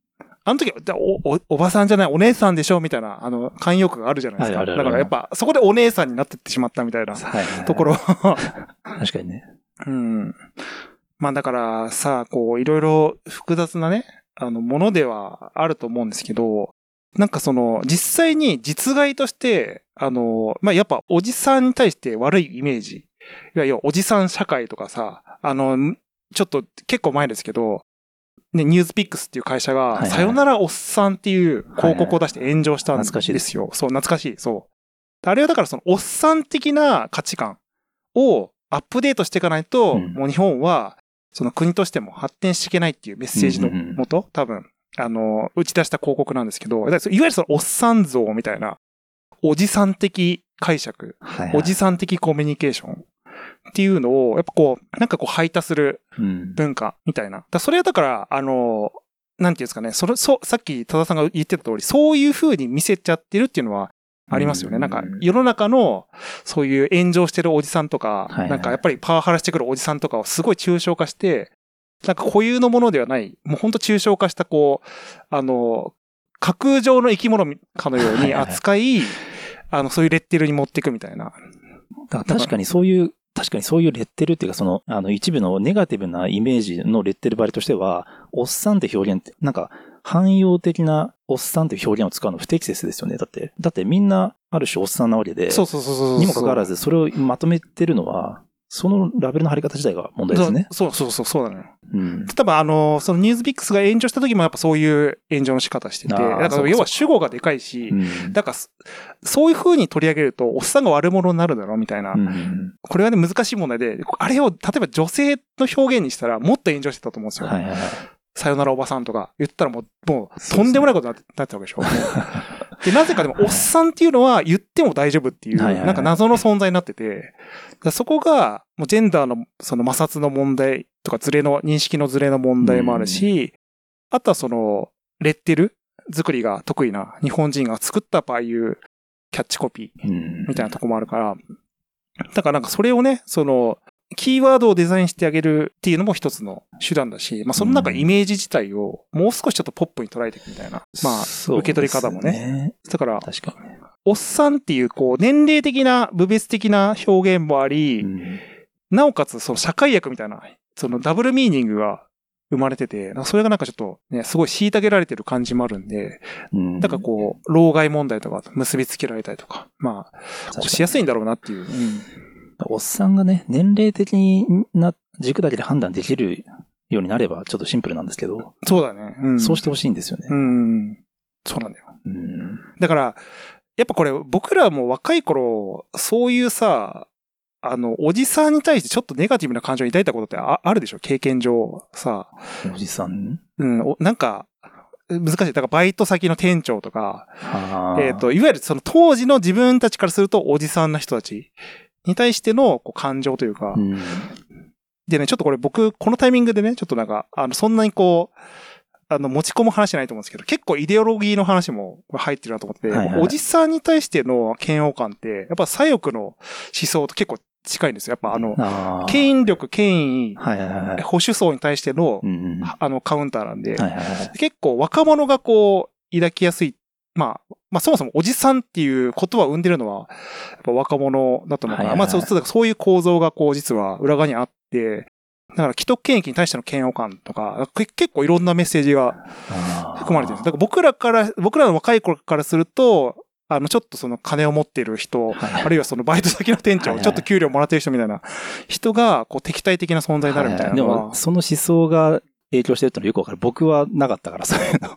Speaker 1: あの時お、お、おばさんじゃない、お姉さんでしょ？みたいな、あの、慣用句があるじゃないですか。
Speaker 2: はい
Speaker 1: だからやっぱ、そこでお姉さんになってってしまったみたいな
Speaker 2: はいはいはい
Speaker 1: ところ。
Speaker 2: 確かにね。
Speaker 1: うん。まあだからさ、こう、いろいろ複雑なね、あの、ものではあると思うんですけど、なんかその、実際に実害として、あの、まあやっぱおじさんに対して悪いイメージ。いわゆるおじさん社会とかさ、あの、ちょっと結構前ですけど、ね、ニュースピックスっていう会社が、
Speaker 2: はいはい
Speaker 1: さよならおっさんっていう広告を出して炎上したん
Speaker 2: 懐かしいです
Speaker 1: ですよ。そう、懐かしい。そう。あれはだからそのおっさん的な価値観をアップデートしていかないと、
Speaker 2: うん。
Speaker 1: もう日本は、その国としても発展していけないっていうメッセージの
Speaker 2: うんうんうん。
Speaker 1: もと、多分、あの、打ち出した広告なんですけど、いわゆるそのおっさん像みたいな、おじさん的解釈、
Speaker 2: はいはい。
Speaker 1: おじさん的コミュニケーションっていうのを、やっぱこう、なんかこう排他する
Speaker 2: うん。
Speaker 1: 文化みたいな。だからそれはだから、あの、なんていうんですかね、それ、そう、さっき多田さんが言ってた通り、そういう風に見せちゃってるっていうのはありますよね。
Speaker 2: うん
Speaker 1: なんか、世の中の、そういう炎上してるおじさんとか、
Speaker 2: はいはい
Speaker 1: なんかやっぱりパワハラしてくるおじさんとかをすごい抽象化して、なんか固有のものではない、もうほんと抽象化した、こう、あの、架空上の生き物かのように扱い、あの、そういうレッテルに持っていくみたいな。
Speaker 2: だから確かにそういう、確かにそういうレッテルっていうか、その、あの、一部のネガティブなイメージのレッテル張りとしては、おっさんって表現って、なんか、汎用的なおっさんっていう表現を使うの不適切ですよね。だって、だってみんな、ある種おっさんなわけで、
Speaker 1: そうそうそうそうそう。
Speaker 2: にもかかわらず、それをまとめてるのは、そのラベルの貼り方自体が問題ですね。
Speaker 1: そうそうそう、そうなのよ。
Speaker 2: うん。
Speaker 1: 多分あの、そのニュースピックスが炎上した時もやっぱそういう炎上の仕方してて、だ
Speaker 2: から
Speaker 1: 要は主語がでかいし、
Speaker 2: うん
Speaker 1: だからそそういう風に取り上げると、おっさんが悪者になるだろうみたいな、
Speaker 2: うん
Speaker 1: これはね難しい問題で、あれを例えば女性の表現にしたらもっと炎上してたと思うんですよ。
Speaker 2: はいはいはい。
Speaker 1: さよならおばさんとか言ったらもう、もうとんでもないことになってなってたわけでしょ。で、なぜかでもおっさんっていうのは言っても大丈夫っていう、なんか謎の存在になってて、そこが、もうジェンダーのその摩擦の問題とかズレの、認識のズレの問題もあるし、あとはその、レッテル作りが得意な日本人が作ったああいうキャッチコピー
Speaker 2: うん。
Speaker 1: みたいなとこもあるから、だからなんかそれをね、その、キーワードをデザインしてあげるっていうのも一つの手段だし、まあその中イメージ自体をもう少しちょっとポップに捉えていくみたいな。まあ、受け取り方もね
Speaker 2: ね。
Speaker 1: だから、
Speaker 2: 確かにね。
Speaker 1: おっさんっていうこう、年齢的な、部別的な表現もあり、
Speaker 2: うん
Speaker 1: なおかつその社会役みたいな、そのダブルミーニングが生まれてて、なんかそれがなんかちょっとね、すごい虐げられてる感じもあるんで、
Speaker 2: うん
Speaker 1: だからこう、老害問題とか結びつけられたりとか、まあ、しやすいんだろうなっていう。うん
Speaker 2: おっさんがね、年齢的な軸だけで判断できるようになれば、ちょっとシンプルなんですけど、
Speaker 1: そうだね。うん。
Speaker 2: そうしてほしいんですよね
Speaker 1: う。ん。そうなんだよ。
Speaker 2: うん
Speaker 1: だから、やっぱこれ僕らも若い頃、そういうさ、あの、おじさんに対してちょっとネガティブな感情を抱いたことってああるでしょ？経験上。さ、
Speaker 2: おじさん？
Speaker 1: うん、おなんか、難しい。だからバイト先の店長とか、えっ、と、いわゆるその当時の自分たちからするとおじさんな人たちに対してのこう感情というか、
Speaker 2: うん
Speaker 1: でね、ちょっとこれ僕、このタイミングでね、ちょっとなんか、あの、そんなにこう、あの、持ち込む話じゃないと思うんですけど、結構イデオロギーの話も入ってるなと思って、
Speaker 2: はいはい
Speaker 1: おじさんに対しての嫌悪感って、やっぱ左翼の思想と結構近いんですよ。やっぱあの、権威力、権威、
Speaker 2: はいはいはい。
Speaker 1: 保守層に対しての
Speaker 2: う、んうんは
Speaker 1: あの、カウンターなんで、
Speaker 2: いはいはい。
Speaker 1: 結構若者がこう、抱きやすい。まあ、まあそもそもおじさんっていう言葉を生んでるのは、やっぱ若者だと思うから、
Speaker 2: はいはいはい。
Speaker 1: まあそうそういう構造がこう実は裏側にあって、だから既得権益に対しての嫌悪感とか、け結構いろんなメッセージが含まれてるんです。だから僕らから、僕らの若い頃からすると、あの、ちょっとその金を持っている人、
Speaker 2: はい
Speaker 1: あるいはそのバイト先の店長、
Speaker 2: はいはい。
Speaker 1: ちょっと給料もらってる人みたいな人が、こう、敵対的な存在になるみたいなのは、
Speaker 2: でも、その思想が影響してるってのはよくわかる。僕はなかったから、そういうの。
Speaker 1: い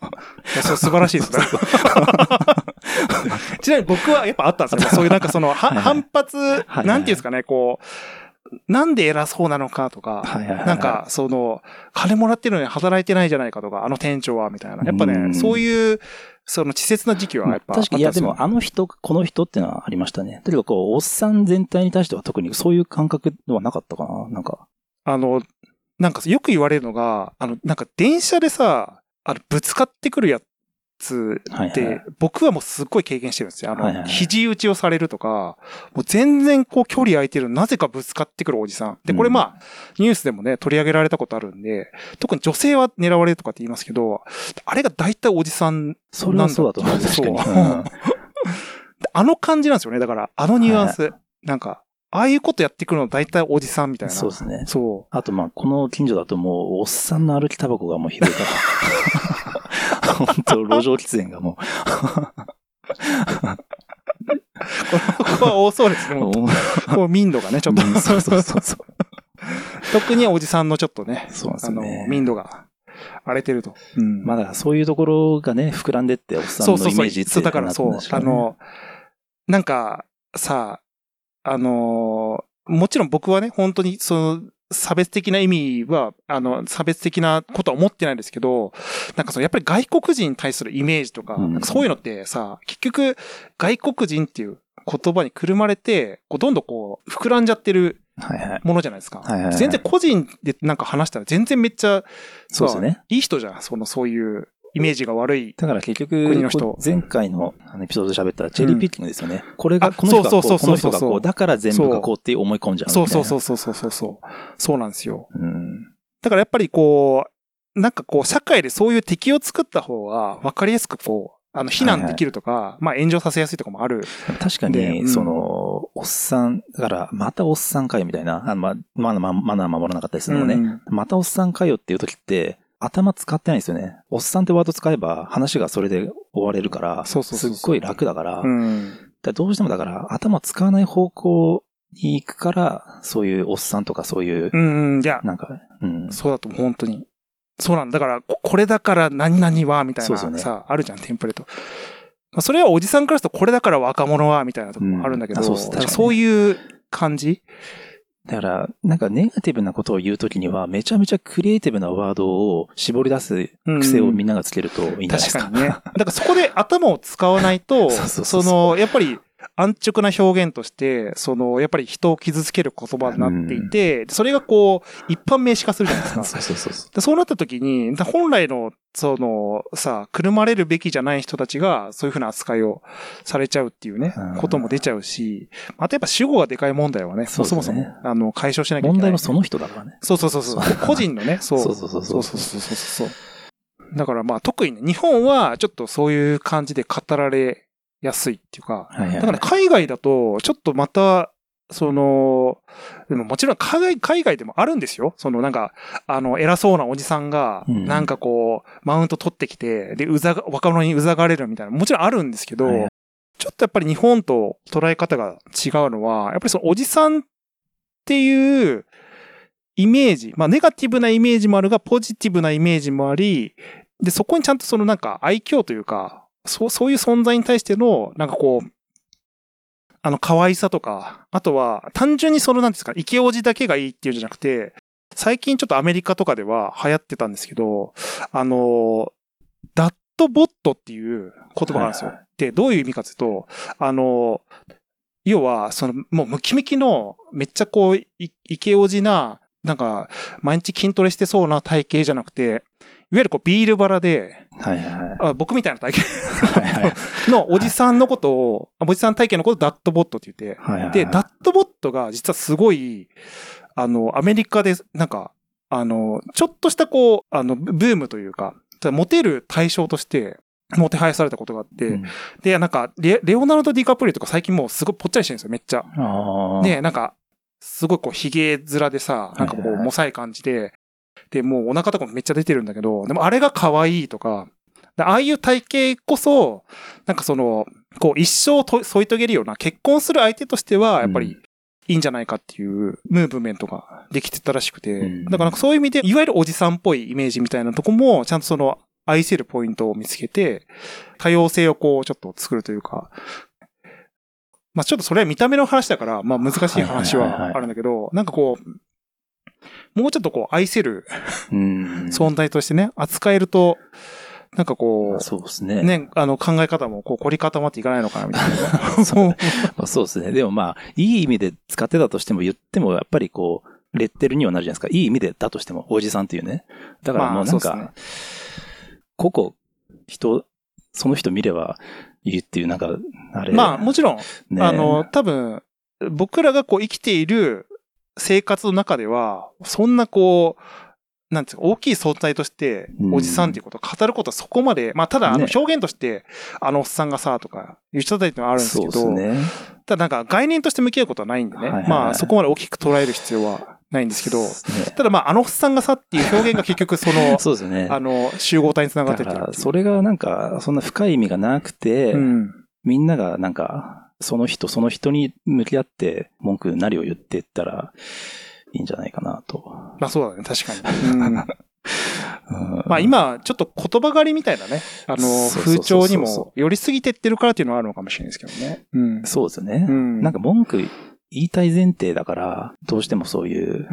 Speaker 1: やそれ素晴らしいですね。ちなみに僕はやっぱあったんですよ。そういうなんかその、反発、
Speaker 2: はい
Speaker 1: なんていうんですかね、こう、なんで偉そうなのかとか、なんか、その、金もらってるのに働いてないじゃないかとか、あの店長は、みたいな。やっぱね、
Speaker 2: うん
Speaker 1: そういう、その稚拙な時期はやっぱあったん
Speaker 2: 確かに、いや、でも、あの人、この人ってのはありましたね。とにかく、こう、おっさん全体に対しては特にそういう感覚はなかったかな。なんか。
Speaker 1: あの、なんかよく言われるのが、あの、なんか電車でさ、あの、ぶつかってくるやつで、
Speaker 2: はいはい。
Speaker 1: 僕はもうすっごい経験してるんですよ。あの、
Speaker 2: はいはいはい
Speaker 1: 肘打ちをされるとか、もう全然こう距離空いてる、なぜかぶつかってくるおじさん。で、これ
Speaker 2: うん
Speaker 1: まあ、ニュースでもね、取り上げられたことあるんで、特に女性は狙われるとかって言いますけど、あれが大体おじさん、
Speaker 2: それはそうだと思う。確かに。
Speaker 1: そう
Speaker 2: うん
Speaker 1: あの感じなんですよね。だから、あのニュアンス。なんか、ああいうことやってくるの大体おじさんみたいな。
Speaker 2: そうですね。
Speaker 1: そ
Speaker 2: あと、まあ、この近所だともう、おっさんの歩きタバコがもうひどいから。本当路上喫煙がも
Speaker 1: う。ここは多そうですね。こう民度がね、ちょっと。
Speaker 2: うんそうそうそうそう。
Speaker 1: 特におじさんのちょっとね、
Speaker 2: そうです
Speaker 1: あの民度が荒れてると。うん
Speaker 2: まあだからそういうところがね、膨らんでって、おっさんのイ
Speaker 1: そうそうそう。
Speaker 2: メージって
Speaker 1: そう、だからそう
Speaker 2: なってんで。しょね
Speaker 1: あの、なんか、さ、あの、もちろん僕はね、本当にその、差別的な意味は、あの、差別的なことは思ってないんですけど、なんかその、やっぱり外国人に対するイメージとか、
Speaker 2: うん
Speaker 1: かそういうのってさ、結局、外国人っていう言葉にくるまれて、こうどんどんこう、膨らんじゃってる。ものじゃないですか。
Speaker 2: はいはいはい
Speaker 1: 全然個人でなんか話したら全然めっちゃ、
Speaker 2: そうですね
Speaker 1: さいい人じゃん。その、そういうイメージが悪い。
Speaker 2: だから結局前回のエピソードで喋ったチェリーピッキングですよね。これが、
Speaker 1: あ
Speaker 2: この人がこう、
Speaker 1: そうそうそうそう
Speaker 2: この人がこう、だから全部がこうって思い込んじゃう
Speaker 1: そ
Speaker 2: いうな。
Speaker 1: そうそうそうそうそうそう。そうなんですよ。
Speaker 2: うん。
Speaker 1: だからやっぱりこう、なんかこう、社会でそういう敵を作った方が分かりやすくこう、あの、非難できるとか、まあ炎上させやすいとかもある。
Speaker 2: 確かに、
Speaker 1: でうん
Speaker 2: その、おっさん、だから、またおっさんかよみたいな、あのま、まだまマナー守らなかったりするのね。
Speaker 1: うん
Speaker 2: またおっさんかよっていう時って、頭使ってないんですよね。おっさんってワード使えば話がそれで終われるから、
Speaker 1: そうそうそうそう
Speaker 2: すっごい楽だから、
Speaker 1: うん。
Speaker 2: だからどうしてもだから頭使わない方向に行くから、そういうおっさんとかそういう、
Speaker 1: うん、うん、いや、
Speaker 2: なんか、うん。
Speaker 1: そうだと本当に。そうなんだ。だから、ここれだから何々は、みたいな
Speaker 2: そうですよね
Speaker 1: さ、あるじゃん、テンプレート。まあそれはおじさんからすると、これだから若者は、みたいなとこもあるんだけど、
Speaker 2: うんあそうっす
Speaker 1: だから
Speaker 2: 確かに
Speaker 1: そういう感じ？
Speaker 2: だから、なんかネガティブなことを言うときには、めちゃめちゃクリエイティブなワードを絞り出す癖をみんながつけるといいんじゃないですか。
Speaker 1: 確かにね。だからそこで頭を使わないと、
Speaker 2: そ
Speaker 1: の、やっぱり、安直な表現として、その、やっぱり人を傷つける言葉になっていて、それがこう、一般名詞化するじゃないですか。
Speaker 2: そうそうそう
Speaker 1: でそうなった時に、本来の、その、さ、くるまれるべきじゃない人たちが、そういうふうな扱いをされちゃうっていうね、ことも出ちゃうし、あとやっぱ主語がでかい問題はね、
Speaker 2: そ,、
Speaker 1: もそも、あの、解消しなきゃいけない。
Speaker 2: 問題はその人だからね。
Speaker 1: そうそうそうそう。個人のね、そう。
Speaker 2: そうそうそうそう
Speaker 1: そうそうそう。だからまあ特にね、日本はちょっとそういう感じで語られやすいっていうか、
Speaker 2: はいはい。
Speaker 1: だから海外だと、ちょっとまた、その、でももちろん海外、海外でもあるんですよ。そのなんか、あの、偉そうなおじさんが、
Speaker 2: うん。
Speaker 1: なんかこう、マウント取ってきて、で、うざが、若者にうざがれるみたいな、もちろんあるんですけど、
Speaker 2: はいはい。
Speaker 1: ちょっとやっぱり日本と捉え方が違うのは、やっぱりそのおじさんっていうイメージ、まあネガティブなイメージもあるが、ポジティブなイメージもあり、で、そこにちゃんとそのなんか愛嬌というか、そう、そういう存在に対しての、なんかこう、あの、可愛さとか、あとは、単純にその、なんですか、イケオジだけがいいっていうんじゃなくて、最近ちょっとアメリカとかでは流行ってたんですけど、あの、ダットボットっていう言葉があるんですよ。
Speaker 2: はいは
Speaker 1: で、どういう意味かというと、あの、要は、その、もうムキムキの、めっちゃこう、いイケオジな、なんか、毎日筋トレしてそうな体型じゃなくて、ゆるこう、ビールバラで、
Speaker 2: はいはい。はい。
Speaker 1: あ僕みたいな体型
Speaker 2: はいはい。
Speaker 1: のおじさんのことを、あおじさん体型のことをダットボットって言って、
Speaker 2: はいはい
Speaker 1: で、ダットボットが実はすごい、あの、アメリカで、なんか、あの、ちょっとしたこう、あの、ブブームというか、モテる対象として、もてはやされたことがあって、
Speaker 2: うん。
Speaker 1: で、なんかレ、レオナルド・ディカプリオとか最近もうすごいぽっちゃりしてるんですよ、めっちゃ。で、なんか、すごいこう、髭面でさ、なんかこう、もさい感じで、で、もうお腹とかもめっちゃ出てるんだけど、でもあれが可愛いとか、でああいう体型こそ、なんかその、こう一生と添い遂げるような結婚する相手としては、やっぱりいいんじゃないかっていうムーブメントができてたらしくて、
Speaker 2: うん。
Speaker 1: だからなんかそういう意味で、いわゆるおじさんっぽいイメージみたいなとこも、ちゃんとその愛せるポイントを見つけて、多様性をこうちょっと作るというか、まあちょっとそれは見た目の話だから、まあ難しい話
Speaker 2: は
Speaker 1: あるんだけど、なんかこう、もうちょっとこう愛せる
Speaker 2: うん。
Speaker 1: 存在としてね、扱えると、なんかこう、
Speaker 2: そうですね。
Speaker 1: ね、あの考え方もこう凝り固まっていかないのかなみたいな。そう。
Speaker 2: まあ、そうですね。でもまあ、いい意味で使ってたとしても言っても、やっぱりこう、レッテルにはなるじゃないですか。いい意味でだとしても、おじさんっていうね。だからもうなんか、
Speaker 1: まあそうっ
Speaker 2: 個々、人、その人見ればいいっていう、なんか、あれ。
Speaker 1: まあもちろん、
Speaker 2: ね
Speaker 1: あの、多分、僕らがこう生きている生活の中では、そんなこう、なんていうか、大きい存在として
Speaker 2: う、ん
Speaker 1: おじさんっていうことを語ることはそこまで、まあ、ただ、あの
Speaker 2: ね、
Speaker 1: 表現として、あのおっさんがさ、とか、いう人たちってのはあるんですけど、
Speaker 2: そうですね。
Speaker 1: ただなんか概念として向き合うことはないんでね、まあ、そこまで大きく捉える必要はないんですけど、
Speaker 2: ね
Speaker 1: ただまあ、あのおっさんがさっていう表現が結局その、
Speaker 2: そうですね。
Speaker 1: あの、集合体につながって
Speaker 2: だから、
Speaker 1: って
Speaker 2: それがなんか、そんな深い意味がなくて、
Speaker 1: うん。
Speaker 2: みんながなんか、その人、その人に向き合って文句なりを言っていったらいいんじゃないかなと。
Speaker 1: まあそうだね、確かに。まあ今、ちょっと言葉狩りみたいなね、あの、風潮にも寄りすぎてってるからっていうのはあるのかもしれないですけどね。うん。
Speaker 2: そうですよね。
Speaker 1: うん
Speaker 2: なんか文句言いたい前提だから、どうしてもそういう。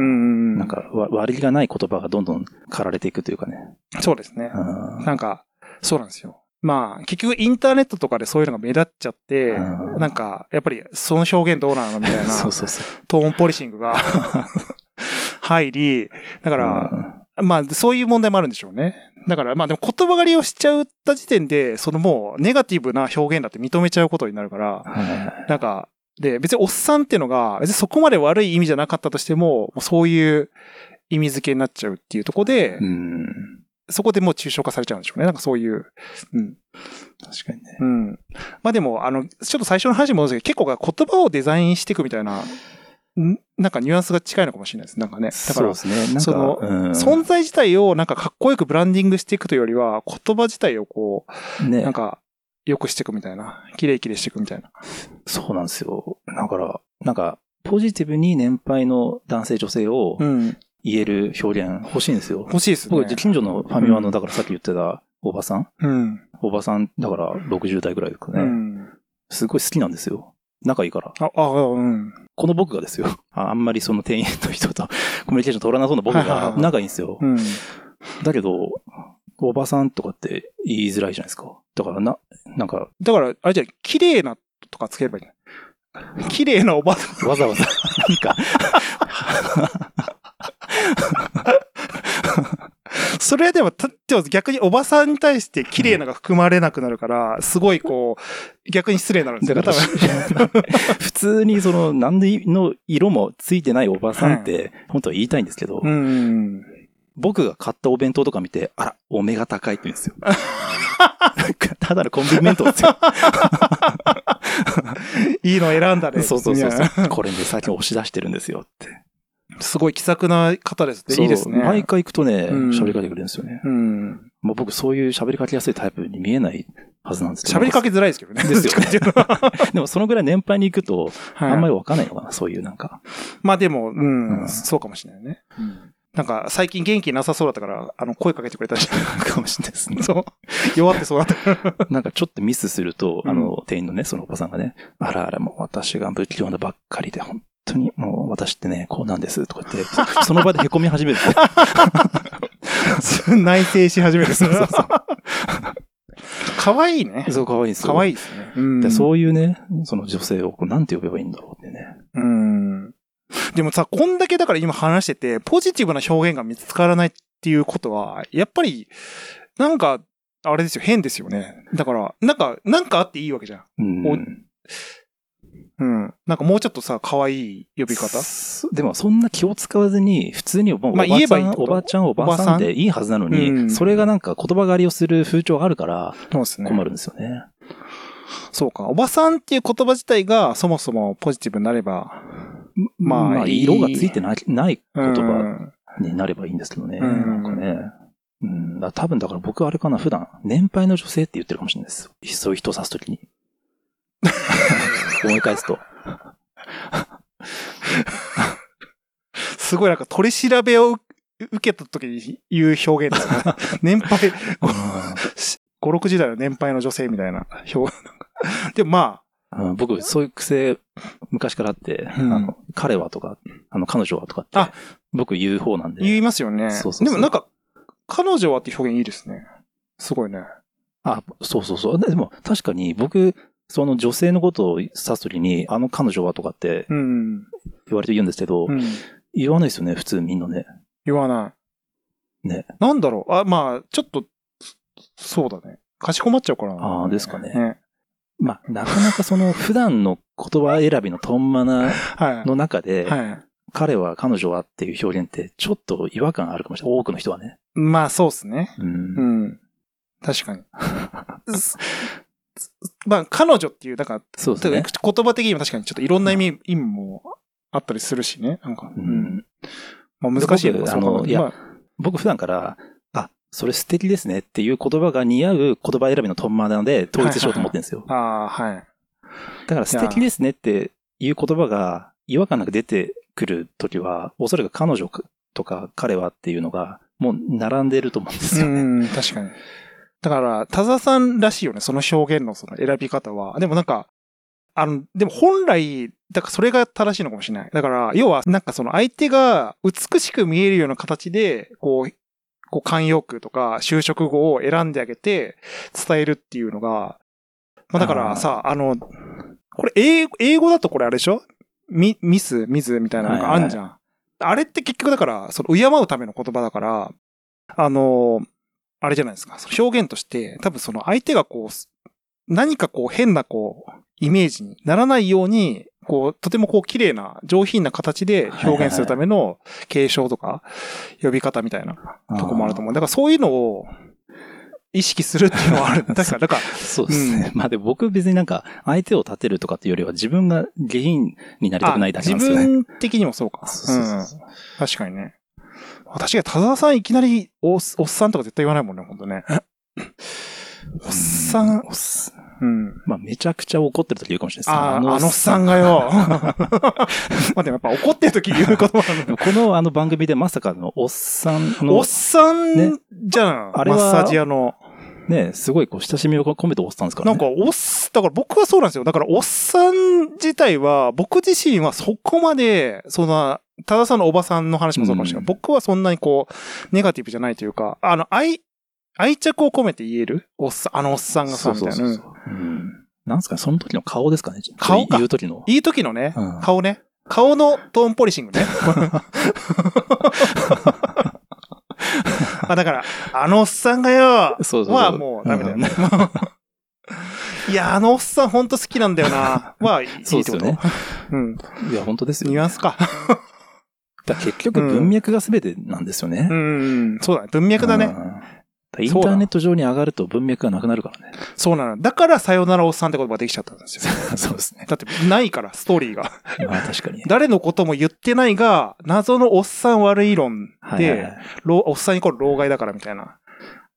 Speaker 2: なんかわ割りがない言葉がどんどん駆られていくというかね。
Speaker 1: そうですね。
Speaker 2: うん
Speaker 1: なんか、そうなんですよ。まあ、結局インターネットとかでそういうのが目立っちゃって、
Speaker 2: うん
Speaker 1: なんか、やっぱりその表現どうなのみたいな
Speaker 2: そうそうそう。
Speaker 1: トーンポリシングが 入り、だから、まあ、そういう問題もあるんでしょうね。だから、まあでも言葉狩りをしちゃった時点で、そのもうネガティブな表現だって認めちゃうことになるから、なんか、で、別におっさんっていうのが、別にそこまで悪い意味じゃなかったとしても、もうそういう意味付けになっちゃうっていうところで、
Speaker 2: うん。
Speaker 1: そこでもう抽象化されちゃうんでしょうね。なんかそういう。うん。
Speaker 2: 確かにね。
Speaker 1: うん。まあでも、あの、ちょっと最初の話に戻すけど、結構が言葉をデザインしていくみたいな、ん？なんかニュアンスが近いのかもしれないです。なんかね。だから
Speaker 2: そうで、すね。なんか、
Speaker 1: その
Speaker 2: うん
Speaker 1: 存在自体をなんかかっこよくブランディングしていくというよりは、言葉自体をこう、
Speaker 2: ね
Speaker 1: なんか、良くしていくみたいな。綺麗綺麗していくみたいな。
Speaker 2: そうなんですよ。だから、なんか、ポジティブに年配の男性女性を
Speaker 1: うん。
Speaker 2: 言える表現欲しいんですよ。
Speaker 1: 欲しいですね。
Speaker 2: 僕、近所のファミマの、
Speaker 1: うん
Speaker 2: だからさっき言ってたおばさん？
Speaker 1: うん。
Speaker 2: おばさん、だから60代ぐらいですかね。
Speaker 1: うん。
Speaker 2: すごい好きなんですよ。仲いいから。
Speaker 1: あ、あ、うん。
Speaker 2: この僕がですよ。ああんまりその店員の人と コミュニケーション取らなそうな僕が仲いいんですよ。
Speaker 1: うん。
Speaker 2: だけど、おばさんとかって言いづらいじゃないですか。だからな、なんか、
Speaker 1: だから、あれじゃあ綺麗なとかつければいいね。綺麗なおばさん。
Speaker 2: わざわざ、なんか、
Speaker 1: それはでも、たでも逆におばさんに対して綺麗なが含まれなくなるから、すごいこう、逆に失礼になるんですよね、
Speaker 2: だから
Speaker 1: 多分。
Speaker 2: 普通にその、なんでの色もついてないおばさんって、本当は言いたいんですけど、
Speaker 1: うん。
Speaker 2: 僕が買ったお弁当とか見て、あら、お目が高いって言うんですよ。ただのコンビニ弁当ですよ。
Speaker 1: いいの選んだね。
Speaker 2: そうそうそうそう。これね、最近押し出してるんですよって。
Speaker 1: なすごい気さくな方ですね。いいですね。
Speaker 2: 毎回行くとね、
Speaker 1: うん
Speaker 2: 喋りかけてくれるんですよね。
Speaker 1: うん。
Speaker 2: まあ、僕そういう喋りかけやすいタイプに見えないはずなんですけど。
Speaker 1: 喋りかけづらいですけどね。
Speaker 2: ですよね でもそのぐらい年配に行くと、
Speaker 1: はい
Speaker 2: あんまりわかんないのかな、そういうなんか。
Speaker 1: まあでも、うん、
Speaker 2: うん
Speaker 1: そうかもしれないね。なんか、最近元気なさそうだったから、あの、声かけてくれたし。
Speaker 2: かもしれないですね。
Speaker 1: そう。弱ってそうだったから。
Speaker 2: なんかちょっとミスすると、
Speaker 1: うん
Speaker 2: あの、店員のね、そのおばさんがね、あらあら、もう私が不器用なばっかりで、本当にもう私ってね、こうなんです、とか言って、その場で凹み始める。
Speaker 1: 内省し始める。
Speaker 2: そうそうそう。
Speaker 1: 可愛いね。
Speaker 2: そう、可愛いですよ。
Speaker 1: 可愛いですね。うん
Speaker 2: でそういうね、その女性をこうなんて呼べばいいんだろうってね。
Speaker 1: うん。でもさ、こんだけだから今話してて、ポジティブな表現が見つからないっていうことは、やっぱり、なんか、あれですよ、変ですよね。だから、なんか、なんかあっていいわけじゃん。
Speaker 2: うん。
Speaker 1: おうん。なんかもうちょっとさ、可愛い呼び方？
Speaker 2: そでもそんな気を使わずに、普通におば
Speaker 1: まあ言えばいい
Speaker 2: おばちゃん、おばさんでいいはずなのに、
Speaker 1: うん？
Speaker 2: それがなんか言葉狩りをする風潮があるから。困るんですよね。
Speaker 1: そうか。おばさんっていう言葉自体がそもそもポジティブになれば、まあいい
Speaker 2: 色がついてないない言
Speaker 1: うん
Speaker 2: 葉になればいいんですけどね。
Speaker 1: うん
Speaker 2: なんかね。うん、だ多分だから僕はあれかな、普段、年配の女性って言ってるかもしれないです。そういう人を指すときに。思い返すと。
Speaker 1: すごいなんか取り調べを受けた時に言う表現ですよね。年配、5、6時代の年配の女性みたいな表現。でもま
Speaker 2: うん僕、そういう癖、昔からあって、
Speaker 1: うん
Speaker 2: あの、彼はとか、あの、彼女はとかって、
Speaker 1: あ
Speaker 2: 僕言う方なん
Speaker 1: あ、
Speaker 2: で。
Speaker 1: 言いますよね。
Speaker 2: そうそう
Speaker 1: でもなんか、彼女はって表現いいですね。すごいね。
Speaker 2: あ、そうそうそう。ででも、確かに僕、その女性のことを指すときに、あの彼女はとかって
Speaker 1: うん。
Speaker 2: 言われて言うんですけど、
Speaker 1: うん。
Speaker 2: 言わないですよね、普通みんなね。
Speaker 1: 言わない。
Speaker 2: ね。
Speaker 1: なんだろう。あ、まあ、ちょっと、そうだね。かしこまっちゃうからな。
Speaker 2: あーですかね
Speaker 1: ね。
Speaker 2: まあ、なかなかその普段の言葉選びのトンマナ
Speaker 1: はい。
Speaker 2: の中で、
Speaker 1: はい。
Speaker 2: 彼は彼女はっていう表現ってちょっと違和感あるかもしれない。多くの人はね。
Speaker 1: まあ、そうですね。
Speaker 2: うん
Speaker 1: うん。確かに。す まあ、彼女っていう、なんか、
Speaker 2: そうですね。
Speaker 1: 言葉的にも確かにちょっといろんな意味、意味もあったりするしね。なんか、
Speaker 2: う
Speaker 1: うん。
Speaker 2: ん、
Speaker 1: まあ難しいよね
Speaker 2: 僕
Speaker 1: そう考えると
Speaker 2: あのいや
Speaker 1: まあ
Speaker 2: 僕普段から、あ、それ素敵ですねっていう言葉が似合う言葉選びのトンマナで統一しようと思ってるんですよ。
Speaker 1: ああ、はい。
Speaker 2: だから素敵ですねっていう言葉が違和感なく出てくるときは、おそらく彼女とか彼はっていうのがもう並んでると思うんですよね。
Speaker 1: うん、確かに。だから、田沢さんらしいよね、その表現のその選び方は。でもなんか、あの、でも本来、だからそれが正しいのかもしれない。だから、要は、なんかその相手が美しく見えるような形で、こう、こう、慣用句とか就職語を選んであげて伝えるっていうのが、まあだからさ、あの、これ英語、英語だとこれあれでしょ？ミ、ミス、ミズみたいなのがあんじゃん。あれって結局だから、その、敬うための言葉だから、あの、あれじゃないですか。その表現として、多分その相手がこう、何かこう変なこう、イメージにならないように、こう、とてもこう綺麗な、上品な形で表現するための継承とか、呼び方みたいなとこもあると思う。だからそういうのを意識するっていうのはある。確かに、だから、
Speaker 2: そうですね。まあでも僕別になんか相手を立てるとかっていうよりは自分が下品になりたくないだけなんですよね。
Speaker 1: 自分的にもそうか。
Speaker 2: そうそうそう
Speaker 1: うん確かにね。確かに、田沢さんいきなりお、おっさんとか絶対言わないもんね、ほんとね。おっさん、
Speaker 2: おっす
Speaker 1: うん。
Speaker 2: まあめちゃくちゃ怒ってる時言うかもしれないです
Speaker 1: ああ、あのおっさん
Speaker 2: が。
Speaker 1: がよ。まあでもやっぱ怒ってる時言う言葉なんだ。
Speaker 2: このあの番組でまさかのおっさんの
Speaker 1: おっ、さん
Speaker 2: ね
Speaker 1: じゃん。
Speaker 2: あれは
Speaker 1: マッサージ屋の。
Speaker 2: ね、すごいこう親しみを込めておっさんですからね。
Speaker 1: なんか、おっす、だから僕はそうなんですよ。だから、おっさん自体は、僕自身はそこまで、そんな、たださんのおばさんの話もそうかもしれない。
Speaker 2: うん
Speaker 1: 僕はそんなにこう、ネガティブじゃないというか、あの、愛、愛着を込めて言えるおっさん、あのおっさんがさ、みたいな。うん
Speaker 2: うん。なんですかね、その時の顔ですかね。
Speaker 1: 顔か
Speaker 2: 言う時の。
Speaker 1: いい時のね、
Speaker 2: うん
Speaker 1: 顔ね。顔のトーンポリシングね。あだから、あのおっさんがよ、
Speaker 2: そうそうそう
Speaker 1: はもうダメだよね。いや、あのおっさんほんと好きなんだよな。は、いいってこと
Speaker 2: そうですよね。
Speaker 1: うん。
Speaker 2: いや、本当ですよ。
Speaker 1: ニュアンスか。
Speaker 2: だ結局文脈が全てなんですよね。
Speaker 1: うん。そうだね。文脈だね。
Speaker 2: インターネット上に上がると文脈がなくなるからね。
Speaker 1: そうなの。だから、さよならおっさんって言葉ができちゃったんですよ。
Speaker 2: そうですね。
Speaker 1: だって、ないから、ストーリーが。
Speaker 2: まあ確かに。
Speaker 1: 誰のことも言ってないが、謎のおっさん悪い論で、
Speaker 2: はいはいはい
Speaker 1: 老おっさんイコール老害だからみたいな。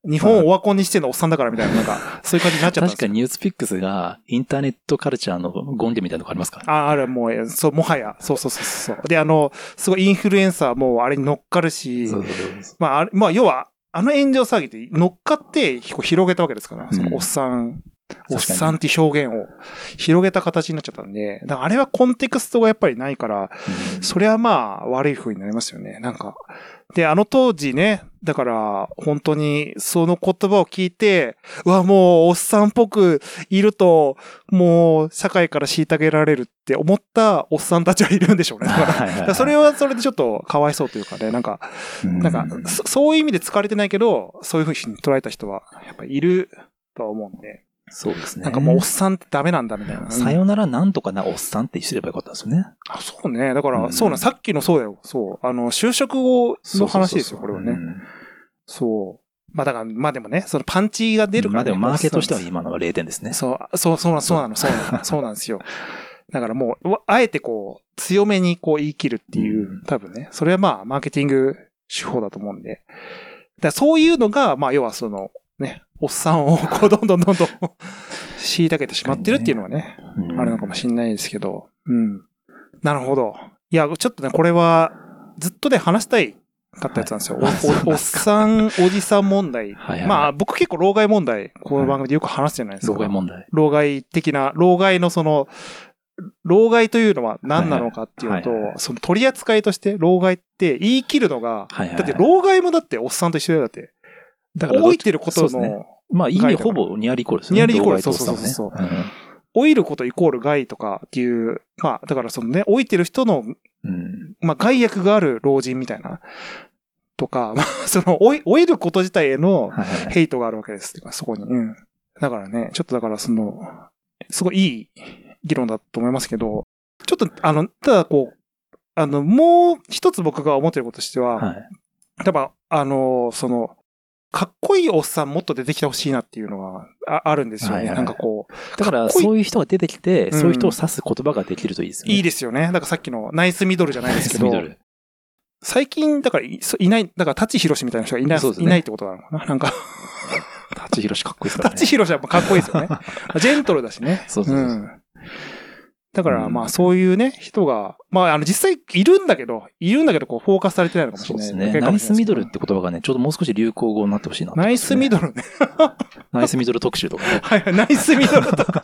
Speaker 1: 日本をオワコンにしてんのおっさんだからみたいな、なんか、そういう感じになっちゃった。
Speaker 2: 確かにニュースピックスがインターネットカルチャーの権限みたいなとこありますから。
Speaker 1: あ、あれもう、そう、もはや、そうそうそうそう。で、あの、すごいインフルエンサーもあれに乗っかるし、
Speaker 2: そうそうそう
Speaker 1: まあ、あれ、まあ、要は、あの炎上騒ぎって乗っかって広げたわけですから、そのおっさん、おっさんって表現を広げた形になっちゃったんで、だからあれはコンテクストがやっぱりないから、
Speaker 2: うん
Speaker 1: それはまあ悪い風になりますよね。なんか。で、あの当時ね、だから本当にその言葉を聞いて、うわ、もうおっさんっぽくいると、もう社会から虐げられるって思ったおっさんたちはいるんでしょうね。だからそれはそれでちょっとかわいそうというかね、なんか、なんか、そそういう意味で疲れてないけど、そういう風に捉えた人はやっぱいるとは思うんで、
Speaker 2: そうですね。
Speaker 1: なんかもうおっさんってダメなんだみたいな。
Speaker 2: さよならなんとかなおっさんってすればよかったんですよね。
Speaker 1: あそうね。だから、
Speaker 2: うん
Speaker 1: そうな、さっきのそうだよ。そう。あの、就職後の話ですよ、これはね。
Speaker 2: うん
Speaker 1: そう。まあだから、まあでもね、そのパンチが出るから、ね。
Speaker 2: まあでもマーケとしては今のは0点ですね。
Speaker 1: そう、そう、そうなの、そうなの、そうなの、そうなんですよ。だからもう、わあえてこう、強めにこう言い切るっていう、
Speaker 2: うん
Speaker 1: 多分ね、それはまあ、マーケティング手法だと思うんで。らそういうのが、まあ要はその、ね、おっさんを こうどんどんどんどん虐げてしまってるっていうのはね、
Speaker 2: うん
Speaker 1: あるのかもしれないですけど、うん。なるほど。いや、ちょっとね、これはずっとね、話したいかったやつなんですよ。
Speaker 2: はい
Speaker 1: おおおっさん、おじさん問題。
Speaker 2: はいはい
Speaker 1: まあ僕結構老害問題、この番組でよく話すじゃないですか。
Speaker 2: 老害問題。
Speaker 1: 老害的な、老害のその、老害というのは何なのかっていうと
Speaker 2: はいはいはい、
Speaker 1: その取り扱いとして老害って言い切るのが、
Speaker 2: はいはいはい
Speaker 1: だって老害もだっておっさんと一緒だよだって。
Speaker 2: だから
Speaker 1: 老いてること
Speaker 2: そうですね
Speaker 1: の、
Speaker 2: まあ意味ほぼニアリコールですよね。
Speaker 1: ニアリイコール
Speaker 2: 老害とおっさんはね
Speaker 1: そうそうそう老いることイコール害とかっていう、まあだからそのね、老いてる人の、
Speaker 2: うんうん
Speaker 1: まあ害悪がある老人みたいな、とか、まあ その老い、老いること自体への
Speaker 2: はいはいはい
Speaker 1: ヘイトがあるわけです。てかそこに。うん。だからね、ちょっとだからその、すごいいい議論だと思いますけど、ちょっとあの、ただこう、あの、もう一つ僕が思ってることとしては、
Speaker 2: はい。
Speaker 1: やっぱ、あの、その、かっこいいおっさんもっと出てきてほしいなっていうのがああるんですよね。
Speaker 2: はいはい
Speaker 1: なんかこう、
Speaker 2: だから、そういう人が出てきて、
Speaker 1: うん
Speaker 2: そういう人を指す言葉ができるといいですよね。
Speaker 1: いいですよね。だからさっきのナイスミドルじゃないですけど。最近、だからいない、だから、舘ひろしみたいな人がいない、
Speaker 2: ね
Speaker 1: いないってことなのかな？なんか、
Speaker 2: 舘ひろしかっこいいですね。
Speaker 1: 舘ひろしはやっぱかっこいいですよね。ジェントルだしね。
Speaker 2: そうそうそうそうん
Speaker 1: だから、
Speaker 2: うん
Speaker 1: まあ、そういうね、人が、まあ、あの、実際いるんだけど、いるんだけど、こう、フォーカスされてないのかもしれない。
Speaker 2: そうですね。ナイスミドルって言葉がね、ちょうどもう少し流行語になってほしいな、
Speaker 1: ナイスミドルね。
Speaker 2: ナイスミドル特集とかね。
Speaker 1: はいはい、ナイスミドルとか。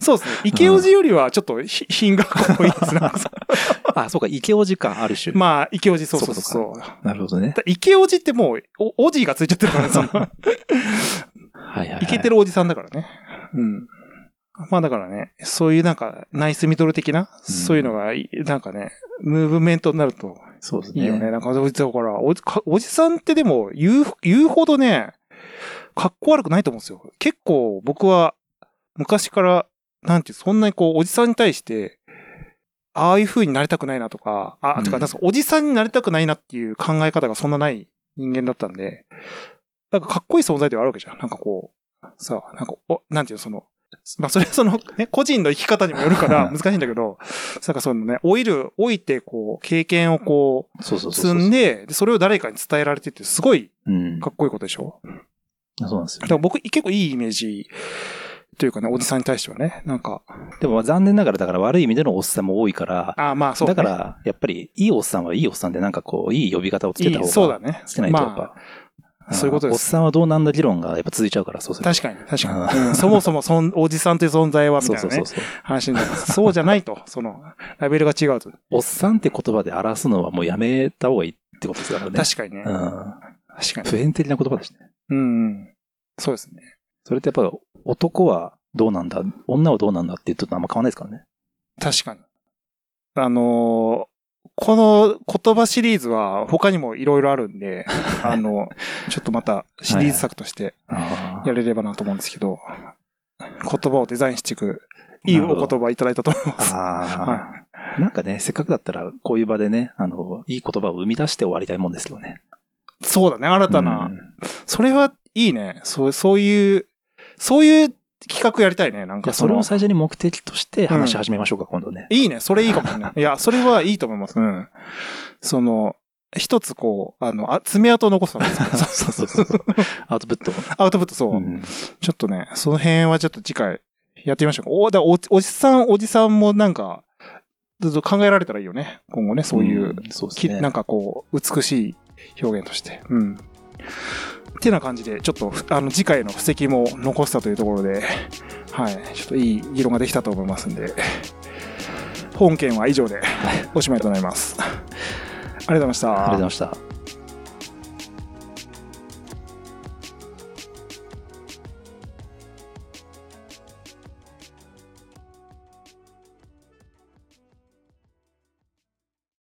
Speaker 1: そうですね。池オジよりはちょっとひ品がかっこいいですね。
Speaker 2: あ、そうか、池おじか、ある種。
Speaker 1: まあ、池オジ、そうそうそう。
Speaker 2: なるほどね。
Speaker 1: だ池オジってもう、お、おじいがついちゃってるからね、その、
Speaker 2: はいはい、はい。
Speaker 1: イケてるおじさんだからね。うん。まあだからね、そういうなんか、ナイスミドル的な、そういうのがい、なんかね、ムーブメントになると
Speaker 2: そうですね。
Speaker 1: いいよね。なんか、だからおじか、おじさんってでも言う、言うほどね、かっこ悪くないと思うんですよ。結構僕は昔から、なんていう、そんなにこう、おじさんに対して、ああいう風になりたくないなとか、あ、
Speaker 2: うん
Speaker 1: てか、なんかおじさんになりたくないなっていう考え方がそんなない人間だったんで、なんかかっこいい存在ではあるわけじゃん。なんかこう、さ、なんか、お、なんていうの、その、まあそれはその、ね、個人の生き方にもよるから難しいんだけど、なんかそのね、老いる、老いてこう、経験をこう。積んで、でそれを誰かに伝えられてって、すごい
Speaker 2: うん。
Speaker 1: かっこいいことでしょ？
Speaker 2: そうなんですよ
Speaker 1: だか。ら僕、結構いいイメージというかね、おじさんに対してはね、なんか、
Speaker 2: でもまあ残念ながら、だから悪い意味でのおっさんも多いから、
Speaker 1: ああ、まあそう、ね。
Speaker 2: だから、やっぱり、いいおっさんはいいおっさんで、なんかこう、いい呼び方をつけた方が、
Speaker 1: そうだね。
Speaker 2: つけないとやっぱ、
Speaker 1: まあ、そういうことです。
Speaker 2: おっさんはどうなんだ議論がやっぱ続いちゃうから、そうすると。
Speaker 1: 確かに、確かに。うんそもそもそん、おじさんという存在は、みたいうなね
Speaker 2: そそうそう、そう。
Speaker 1: 話になります。そうじゃないと、その、ラベルが違うと。
Speaker 2: おっさんって言葉で表すのはもうやめた方がいいってことですからね。
Speaker 1: 確かにね。
Speaker 2: うん。
Speaker 1: 確かに。
Speaker 2: 普遍的な言葉ですね。
Speaker 1: うんうん。そうですね。
Speaker 2: それってやっぱ男はどうなんだ、女はどうなんだって言うとあんま変わんないですからね。
Speaker 1: 確かに。あのーこの言葉シリーズは他にもいろいろあるんで、あの、ちょっとまたシリーズ作として
Speaker 2: あ
Speaker 1: やれればなと思うんですけど、言葉をデザインしていく、いいお言葉いただいたと思います。
Speaker 2: あ
Speaker 1: は
Speaker 2: ー。なんかね、せっかくだったら、こういう場でね、あの、いい言葉を生み出して終わりたいもんですけどね。
Speaker 1: い。そうだね、新たな。
Speaker 2: うん
Speaker 1: それはいいね。そう、そういう、そういう企画やりたいね。なんかの
Speaker 2: それを最初に目的として話し始めましょうか、今度ね。
Speaker 1: いいね。それいいかもしれない。いや、それはいいと思います。うん。その、一つこう、あの、あ爪痕を残すの
Speaker 2: そうそうそうそう。アウトプット。
Speaker 1: アウトプットそう。
Speaker 2: うん
Speaker 1: ちょっとね、その辺はちょっと次回やってみましょうか。お、だお、おじさん、おじさんもなんか、ずっと考えられたらいいよね。今後ね、そういう、
Speaker 2: んそうですね。
Speaker 1: きなんかこう、美しい表現として。うん。ってな感じで、ちょっと、あの、次回の布石も残したというところで、はい、ちょっといい議論ができたと思いますんで、本件は以上でおしまいとなります。ありがとうございました。
Speaker 2: ありがとうございました。